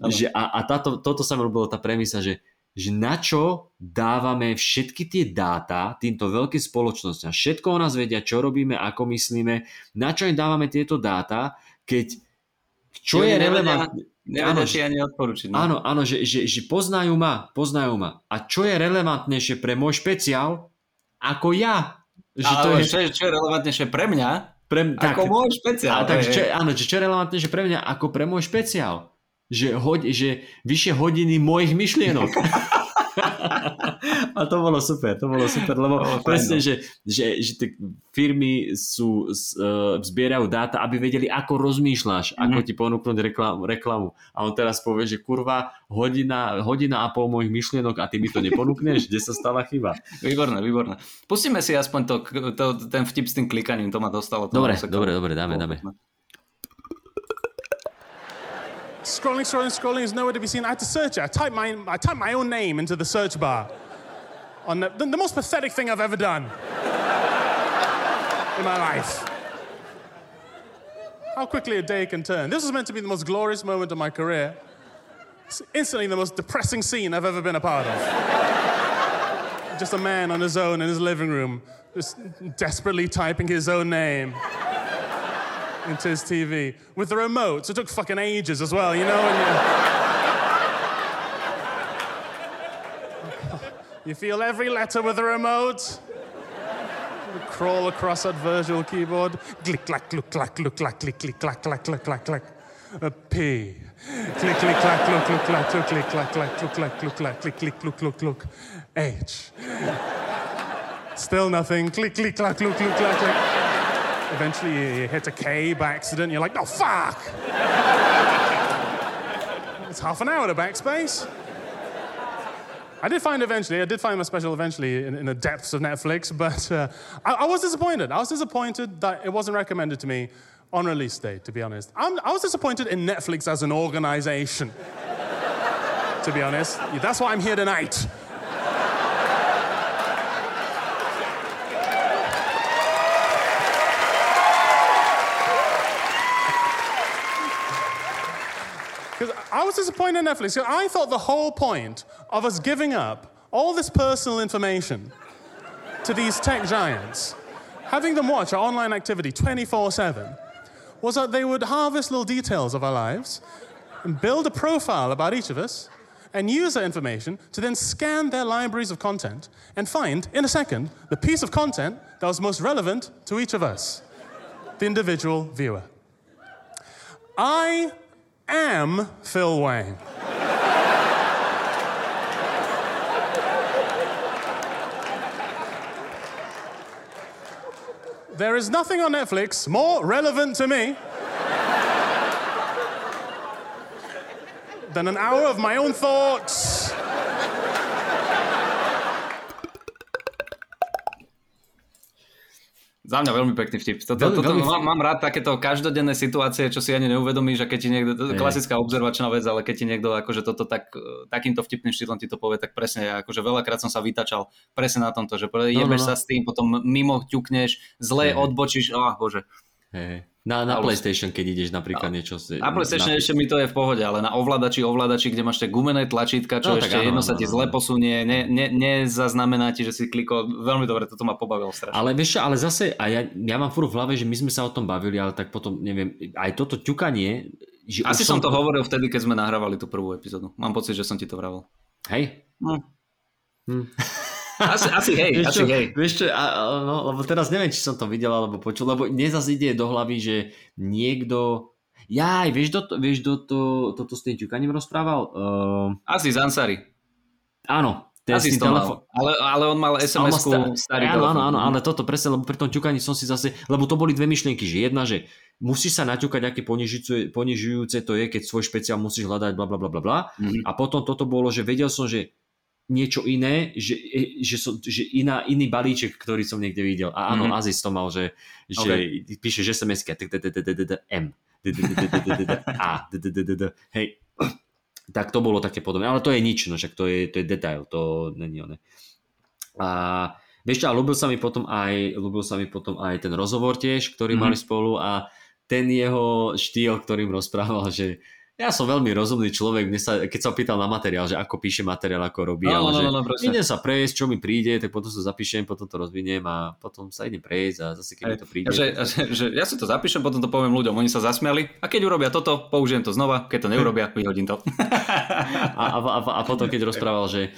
Že a, a táto, toto sa mi ľúbilo tá premisa, že, že na čo dávame všetky tie dáta týmto veľkým spoločnosťam. Všetko o nás vedia, čo robíme, ako myslíme. Na čo im dávame tieto dáta, keď čo je relevantné. Nevedia ti ani odporučiť. No? Áno, áno, že, že, že poznajú ma, poznajú ma. A čo je relevantnejšie pre môj špeciál, ako ja. Že Ale to je... čo, je, čo je relevantnejšie pre mňa, pre, ako tak, môj špeciál. A, tak, čo, áno, čo je relevantnejšie pre mňa ako pre môj špeciál. Že, hoď, že vyššie hodiny mojich myšlienok. <laughs> <laughs> a to bolo super, to bolo super, lebo oh, presne, no. že, že, že tie firmy sú, uh, zbierajú dáta, aby vedeli, ako rozmýšľaš, mm. ako ti ponúknuť reklamu, reklamu. A on teraz povie, že kurva, hodina, hodina a pol mojich myšlienok a ty mi to neponúkneš, kde sa stala chyba. <laughs> Výborné, výborné. Pustíme si aspoň to, to, ten vtip s tým klikaním, to ma dostalo. To dobre, dobre, dobre, dáme, dáme. Scrolling, scrolling, scrolling, there's nowhere to be seen. I had to search it. I typed my, I typed my own name into the search bar on the, the, the most pathetic thing I've ever done in my life. How quickly a day can turn. This was meant to be the most glorious moment of my career. It's instantly the most depressing scene I've ever been a part of. just a man on his own in his living room, just desperately typing his own name into his TV with the remote. So it took fucking ages as well, you know? You, you feel every letter with the remote. Crawl across that virtual keyboard. Click, clack, look, clack, look, clack, click, click, clack, clack, clack, clack, clack. A P. Click, click, clack, look, look, clack, look, click, clack, clack, look, clack, look, clack, click, click, look, look, look. H. Still nothing. Click, click, clack, look, look, clack, clack. Eventually, you hit a K by accident. You're like, oh, fuck! it's half an hour to backspace. I did find eventually, I did find my special eventually in, in the depths of Netflix, but uh, I, I, was disappointed. I was disappointed that it wasn't recommended to me on release date, to be honest. I'm, i was disappointed in Netflix as an organization, to be honest. That's why I'm here tonight. I was disappointed in Netflix. I thought the whole point of us giving up all this personal information to these tech giants, having them watch our online activity 24 7, was that they would harvest little details of our lives and build a profile about each of us and use that information to then scan their libraries of content and find, in a second, the piece of content that was most relevant to each of us, the individual viewer. I am Phil Wang. There is nothing on Netflix more relevant to me than an hour of my own thoughts. Za mňa veľmi pekný vtip. Toto, Veľmi- toto, veľmi mám, mám rád takéto každodenné situácie, čo si ani neuvedomíš, a keď ti niekto, Hej. klasická observačná vec, ale keď ti niekto akože toto tak, takýmto vtipným štýlom ti to povie, tak presne, ja akože veľakrát som sa vytačal presne na tomto, že no, jebeš no, no. sa s tým, potom mimo ťukneš, zle Hej. odbočíš, oh bože. Hej. Na, na PlayStation, keď ideš napríklad niečo... Si, Na PlayStation ešte mi to je v pohode, ale na ovládači, ovládači, kde máš tie gumené tlačítka, čo No, ešte áno, jedno áno, sa ti áno, zle posunie, ne, ne, nezaznamená ti, že si klikol. Veľmi dobre, toto ma pobavilo strašne. Ale vieš ale zase, a ja, ja mám furt v hlave, že my sme sa o tom bavili, ale tak potom, neviem, aj toto ťukanie... Že Asi som to hovoril vtedy, keď sme nahrávali tú prvú epizódu. Mám pocit, že som ti to vravel. Hej? No. Hm. Asi, asi hej, Vieš asi čo, hej. vieš čo a, a, no, lebo teraz neviem, či som to videl alebo počul, lebo mne zase ide do hlavy, že niekto... Jaj, vieš, do, to, vieš, do to, toto s tým ťukaním rozprával? Uh, Asi z Ansari. áno, ten Asi to telefón- Ale, ale on mal SMS-ku sta- starý áno, áno, áno, ale toto presne, lebo pri tom ťukaní som si zase, lebo to boli dve myšlienky, že jedna, že musíš sa naťukať, aké ponižujúce, ponižujúce to je, keď svoj špeciál musíš hľadať, bla bla bla bla. Mhm. A potom toto bolo, že vedel som, že niečo iné, že, že, som, že iná, iný balíček, ktorý som niekde videl. A áno, Mhm. Azis to mal, že, že píše, že tak, M, A, hej. Tak to bolo také podobné, ale to je nič, no však to je, to je detail, to není oné. A vieš čo, a ľúbil sa mi potom aj, ľúbil sa mi potom aj ten rozhovor tiež, ktorý Mhm. mali spolu a ten jeho štýl, ktorým rozprával, že ja som veľmi rozumný človek, mne sa, keď sa pýtal na materiál, že ako píše materiál, ako robí, No, ale no, že no, no, idem sa prejsť, čo mi príde, tak potom to zapíšem, potom to rozviniem a potom sa idem prejsť a zase keď mi to príde. Že, že, že ja si to zapíšem, potom to poviem ľuďom, oni sa zasmiali a keď urobia toto, použijem to znova, keď to neurobia, <laughs> vyhodím to. a, a, a, a potom keď rozprával, že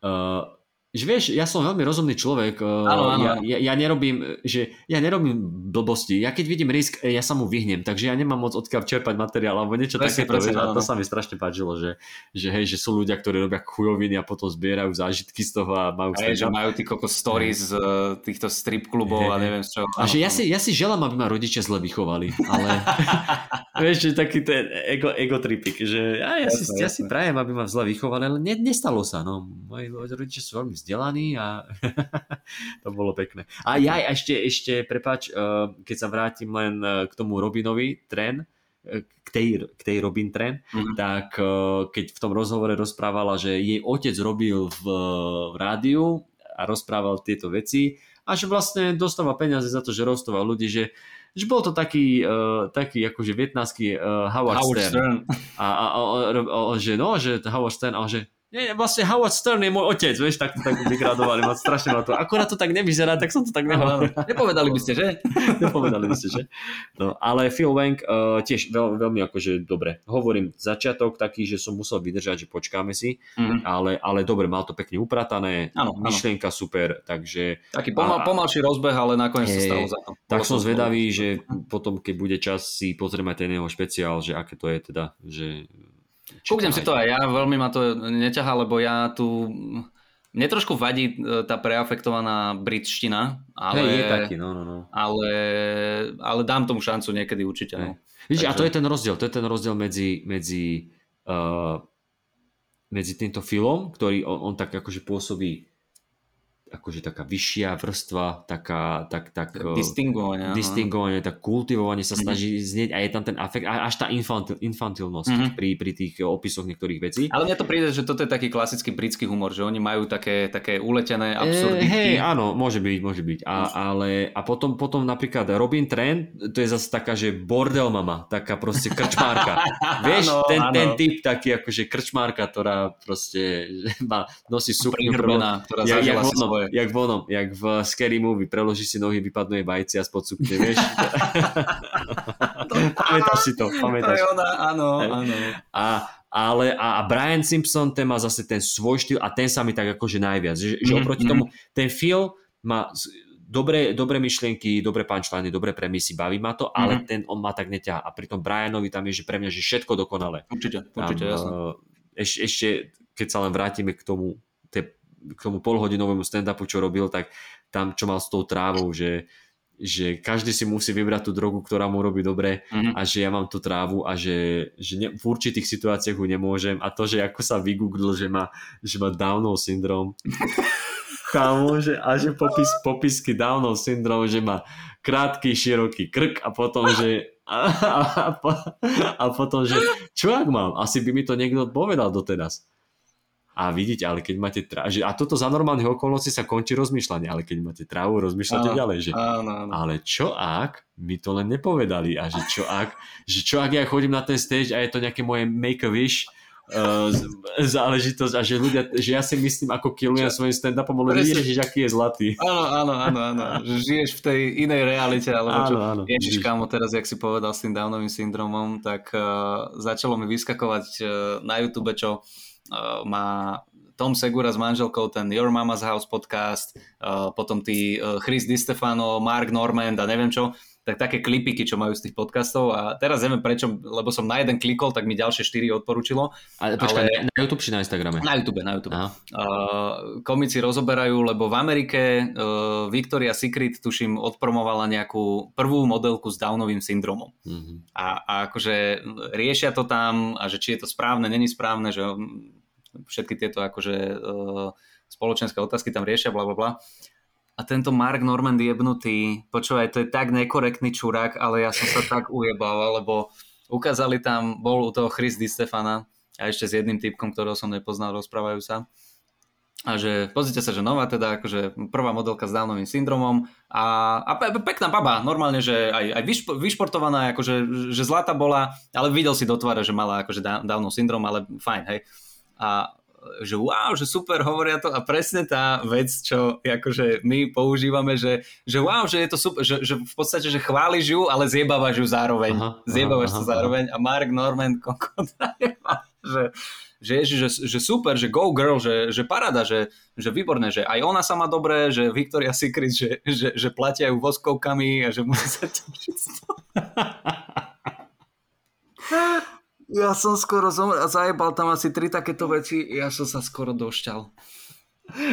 uh, že vieš, ja som veľmi rozumný človek, uh, Áno, áno, ja, ja, ja, nerobím, že ja nerobím blbosti, ja keď vidím risk, eh, ja sa mu vyhnem, takže ja nemám moc odkiaľ čerpať materiál alebo niečo Presne, takéto, presne, vieš, to sa mi strašne páčilo, že, že hej, že sú ľudia, ktorí robia chujoviny a potom zbierajú zážitky z toho a majú Hej, že majú tí kokos stories z eh, týchto strip klubov a neviem z čoho. A že ja si, ja si želám, aby ma rodičia zle vychovali, ale <laughs> vieš, že taký ten ego, ego tripik, že ja, ja, si, Jasné, ja si prajem, aby ma zle vychovali, ale ne, nestalo sa, no. Moji rodičia sú veľmi vzdelaní a <laughs> to bolo pekné. A ja ešte, ešte, prepáč, eh, keď sa vrátim len eh, k tomu Robinovi tren, eh, k tej, k tej Robin tren, Mhm. tak keď v tom rozhovore rozprávala, že jej otec robil v, v rádiu a rozprával tieto veci a že vlastne dostáva peniaze za to, že rostoval ľudí, že že bol to taký, uh, taký akože vietnamský uh, Howard, Howard Stern. Stern. A, a, a, a, a, a že no, že Howard Stern, a že nie, vlastne Howard Stern je môj otec, vieš, tak to tak vygradovali, ma strašne ma to. Akorát to tak nevyzerá, tak som to tak nehovoril. Nepovedali by ste, že? <laughs> Nepovedali by ste, že? No, ale Phil Wang uh, tiež veľ, veľmi akože dobre. Hovorím, začiatok taký, že som musel vydržať, že počkáme si, Mhm. ale, ale dobre, mal to pekne upratané, áno. myšlienka super, takže Taký pomal, A- pomalší rozbeh, ale nakoniec sa Hej, stalo za to. tak som zvedavý, že potom, keď bude čas, si pozrieme ten jeho špeciál, že aké to je teda, že... Kúknem si to aj ja, veľmi ma to neťahá, lebo ja tu... Mne trošku vadí e, tá preafektovaná britština, ale, Hej, je taký, no, no, no. ale, ale dám tomu šancu niekedy určite. No. Víš, a Takže- to je ten rozdiel, to je ten rozdiel medzi, medzi, uh, medzi týmto filmom, ktorý on, on tak akože pôsobí akože taká vyššia vrstva, taká, tak, tak, eh, Distingovanie. distingovanie, tak kultivovanie Mhm. sa snaží znieť a je tam ten afekt, až tá infantil, infantilnosť Mhm. pri, pri tých opisoch niektorých vecí. Ale mne to príde, že toto je taký klasický britský humor, že oni majú také, také uletené Eh, absurdity. hej, áno, môže byť, môže byť. A, ale, a potom, potom napríklad Robin Trent, to je zase taká, že bordel mama, taká proste krčmárka. <laughs> Vieš, Áno, ten, áno. ten typ taký akože krčmárka, ktorá proste má, nosí sukňu. Prihrbená, ktorá jak, zažila si svoje. jak vonom, jak v Scary Movie, preloží si nohy, vypadnú jej vajci a spod sukne, vieš. <laughs> pamätáš si to, To pamätáš. je ona, áno, áno. A, ale a, a Brian Simpson, ten má zase ten svoj štýl a ten sa mi tak akože najviac. Že, že Mhm, oproti mhm. tomu, ten Phil má dobré, dobré myšlienky, dobré punchline, dobré premisy, baví ma to, ale Mhm. ten on ma tak neťahá. A pritom Brianovi tam je, že pre mňa, že všetko dokonalé. Určite, Tam, určite, jasné. eh, eš, ešte, keď sa len vrátime k tomu, te, k tomu polhodinovému stand-upu, čo robil, tak tam, čo mal s tou trávou, že, že každý si musí vybrať tú drogu, ktorá mu robí dobre Mhm. a že ja mám tú trávu a že, že ne, v určitých situáciách ju nemôžem a to, že ako sa vygooglil, že má, že má Downov syndrom <laughs> Chámo, že, a že popis, popisky Downov syndrom, že má krátky, široký krk a potom, že a, a, a, a potom, že čo ak mám? Asi by mi to niekto povedal doteraz. A vidíte, ale keď máte trávu, a toto za normálnych okolností sa končí rozmýšľanie, ale keď máte trávu, rozmýšľate Áno, ďalej, že Áno, áno. ale čo ak mi to len nepovedali a že čo ak, že čo ak ja chodím na ten stage a je to nejaké moje make-a-wish uh, záležitosť a že ľudia, že ja si myslím, ako killujem svojim stand-upom, ale ježiš, aký je zlatý. Áno, áno, áno, áno. Že žiješ v tej inej realite, alebo čo. Áno, áno, Ježiš, kámo, teraz, jak si povedal s tým Downovým syndromom, tak uh, začalo mi vyskakovať uh, na YouTube, čo má Tom Segura s manželkou, ten Your Mama's House podcast, uh, potom tí uh, Chris Di Stefano, Mark Normand a neviem čo, tak také klipiky, čo majú z tých podcastov a teraz neviem prečo, lebo som na jeden klikol, tak mi ďalšie štyri odporučilo. Ale počkaj, Ale- na, YouTube či na Instagrame? Na YouTube, na YouTube. Aha. Uh, komici rozoberajú, lebo v Amerike uh, Victoria Secret, tuším, odpromovala nejakú prvú modelku s Downovým syndromom. Mhm. A, a akože riešia to tam a že či je to správne, není správne, že mm, všetky tieto akože uh, spoločenské otázky tam riešia, bla bla bla. A tento Mark Normand jebnutý, počúvaj, to je tak nekorektný čurák, ale ja som sa tak ujebal, lebo ukázali tam, bol u toho Chris Di Stefana a ešte s jedným typkom, ktorého som nepoznal, rozprávajú sa. A že pozrite sa, že nová teda, akože prvá modelka s Downovým syndromom a, a pe, pe- pekná baba, normálne, že aj, aj vyšpo, vyšportovaná, akože, že zlata bola, ale videl si do tváre, že mala akože Downov syndrom, ale fajn, hej. A že wow, že super, hovoria to a presne tá vec, čo akože my používame, že, že wow, že je to super, že, že v podstate, že chváliš ju, ale zjebávaš ju zároveň. Aha, zjebávaš aha, to aha. zároveň a Mark Norman kokot, <laughs> že, že, ježi, že, že super, že go girl, že, že parada, že, že výborné, že aj ona sa má dobré, že Victoria Secret, že, že, že platia ju voskovkami a že musí sa toho. Ja som skoro zomrel zajebal tam asi tri takéto veci, ja som sa skoro došťal.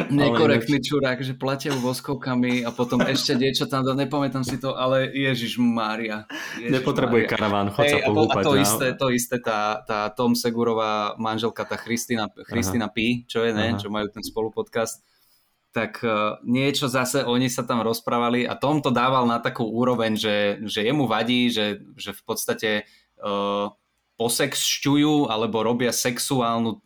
Nekorektný čurák, že platia ju voskovkami a potom ešte niečo tam, nepamätám si to, ale Ježiš Mária. Nepotrebuje karaván, chod sa Hej, a to, a pohúpať. to isté, to isté tá, tá Tom Segurová manželka, tá Christina, Christina P, čo je, ne, Aha. čo majú ten spolupodcast, tak uh, niečo zase oni sa tam rozprávali a Tom to dával na takú úroveň, že, že jemu vadí, že, že v podstate uh, posexšťujú alebo robia sexuálnu uh,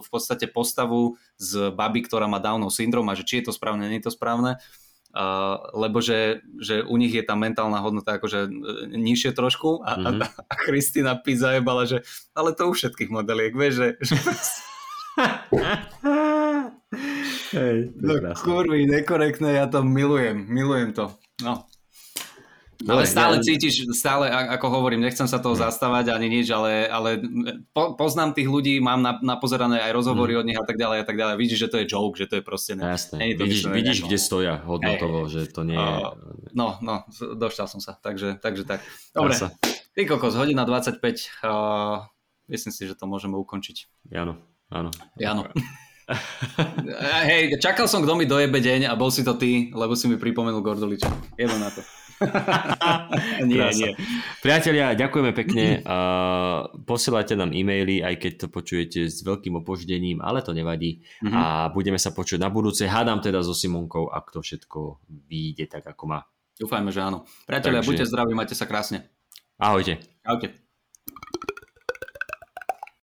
v podstate postavu z baby, ktorá má Downov syndrom a že či je to správne, nie je to správne. Uh, lebo že, že u nich je tá mentálna hodnota akože uh, nižšie trošku a, mm-hmm. a, a Kristina P zajebala, že ale to u všetkých modeliek, vieš, že, že <laughs> Hej, no, krásne. kurvy, nekorektné, ja to milujem, milujem to. No. Dobre, ale stále ja- cítiš, stále, ako hovorím, nechcem sa toho zastávať ani nič, ale, ale po, poznám tých ľudí, mám na, napozerané aj rozhovory od nich a tak ďalej a tak ďalej. Vidíš, že to je joke, že to je proste... Ne, No Jasné, nie je to vidíš, vidíš kde stoja hodnotovo, že to nie je... No, no, došťal som sa, takže, takže tak. Dobre, Krása. ty kokos, hodina 25, uh, myslím si, že to môžeme ukončiť. Áno, áno. Áno. <laughs> Hej, čakal som, kto mi dojebe deň a bol si to ty, lebo si mi pripomenul Gorduliča. Jedno na to. <laughs> nie, Krása. nie. Priatelia, ďakujeme pekne. <clears throat> Uh, posielajte nám e-maily, aj keď to počujete s veľkým opoždením, ale to nevadí. Mhm. A budeme sa počuť na budúce. Hádam teda so Simonkou, ak to všetko vyjde tak, ako má. Dúfajme, že áno. Priatelia, Takže- buďte zdraví, majte sa krásne. Ahojte. Ahojte.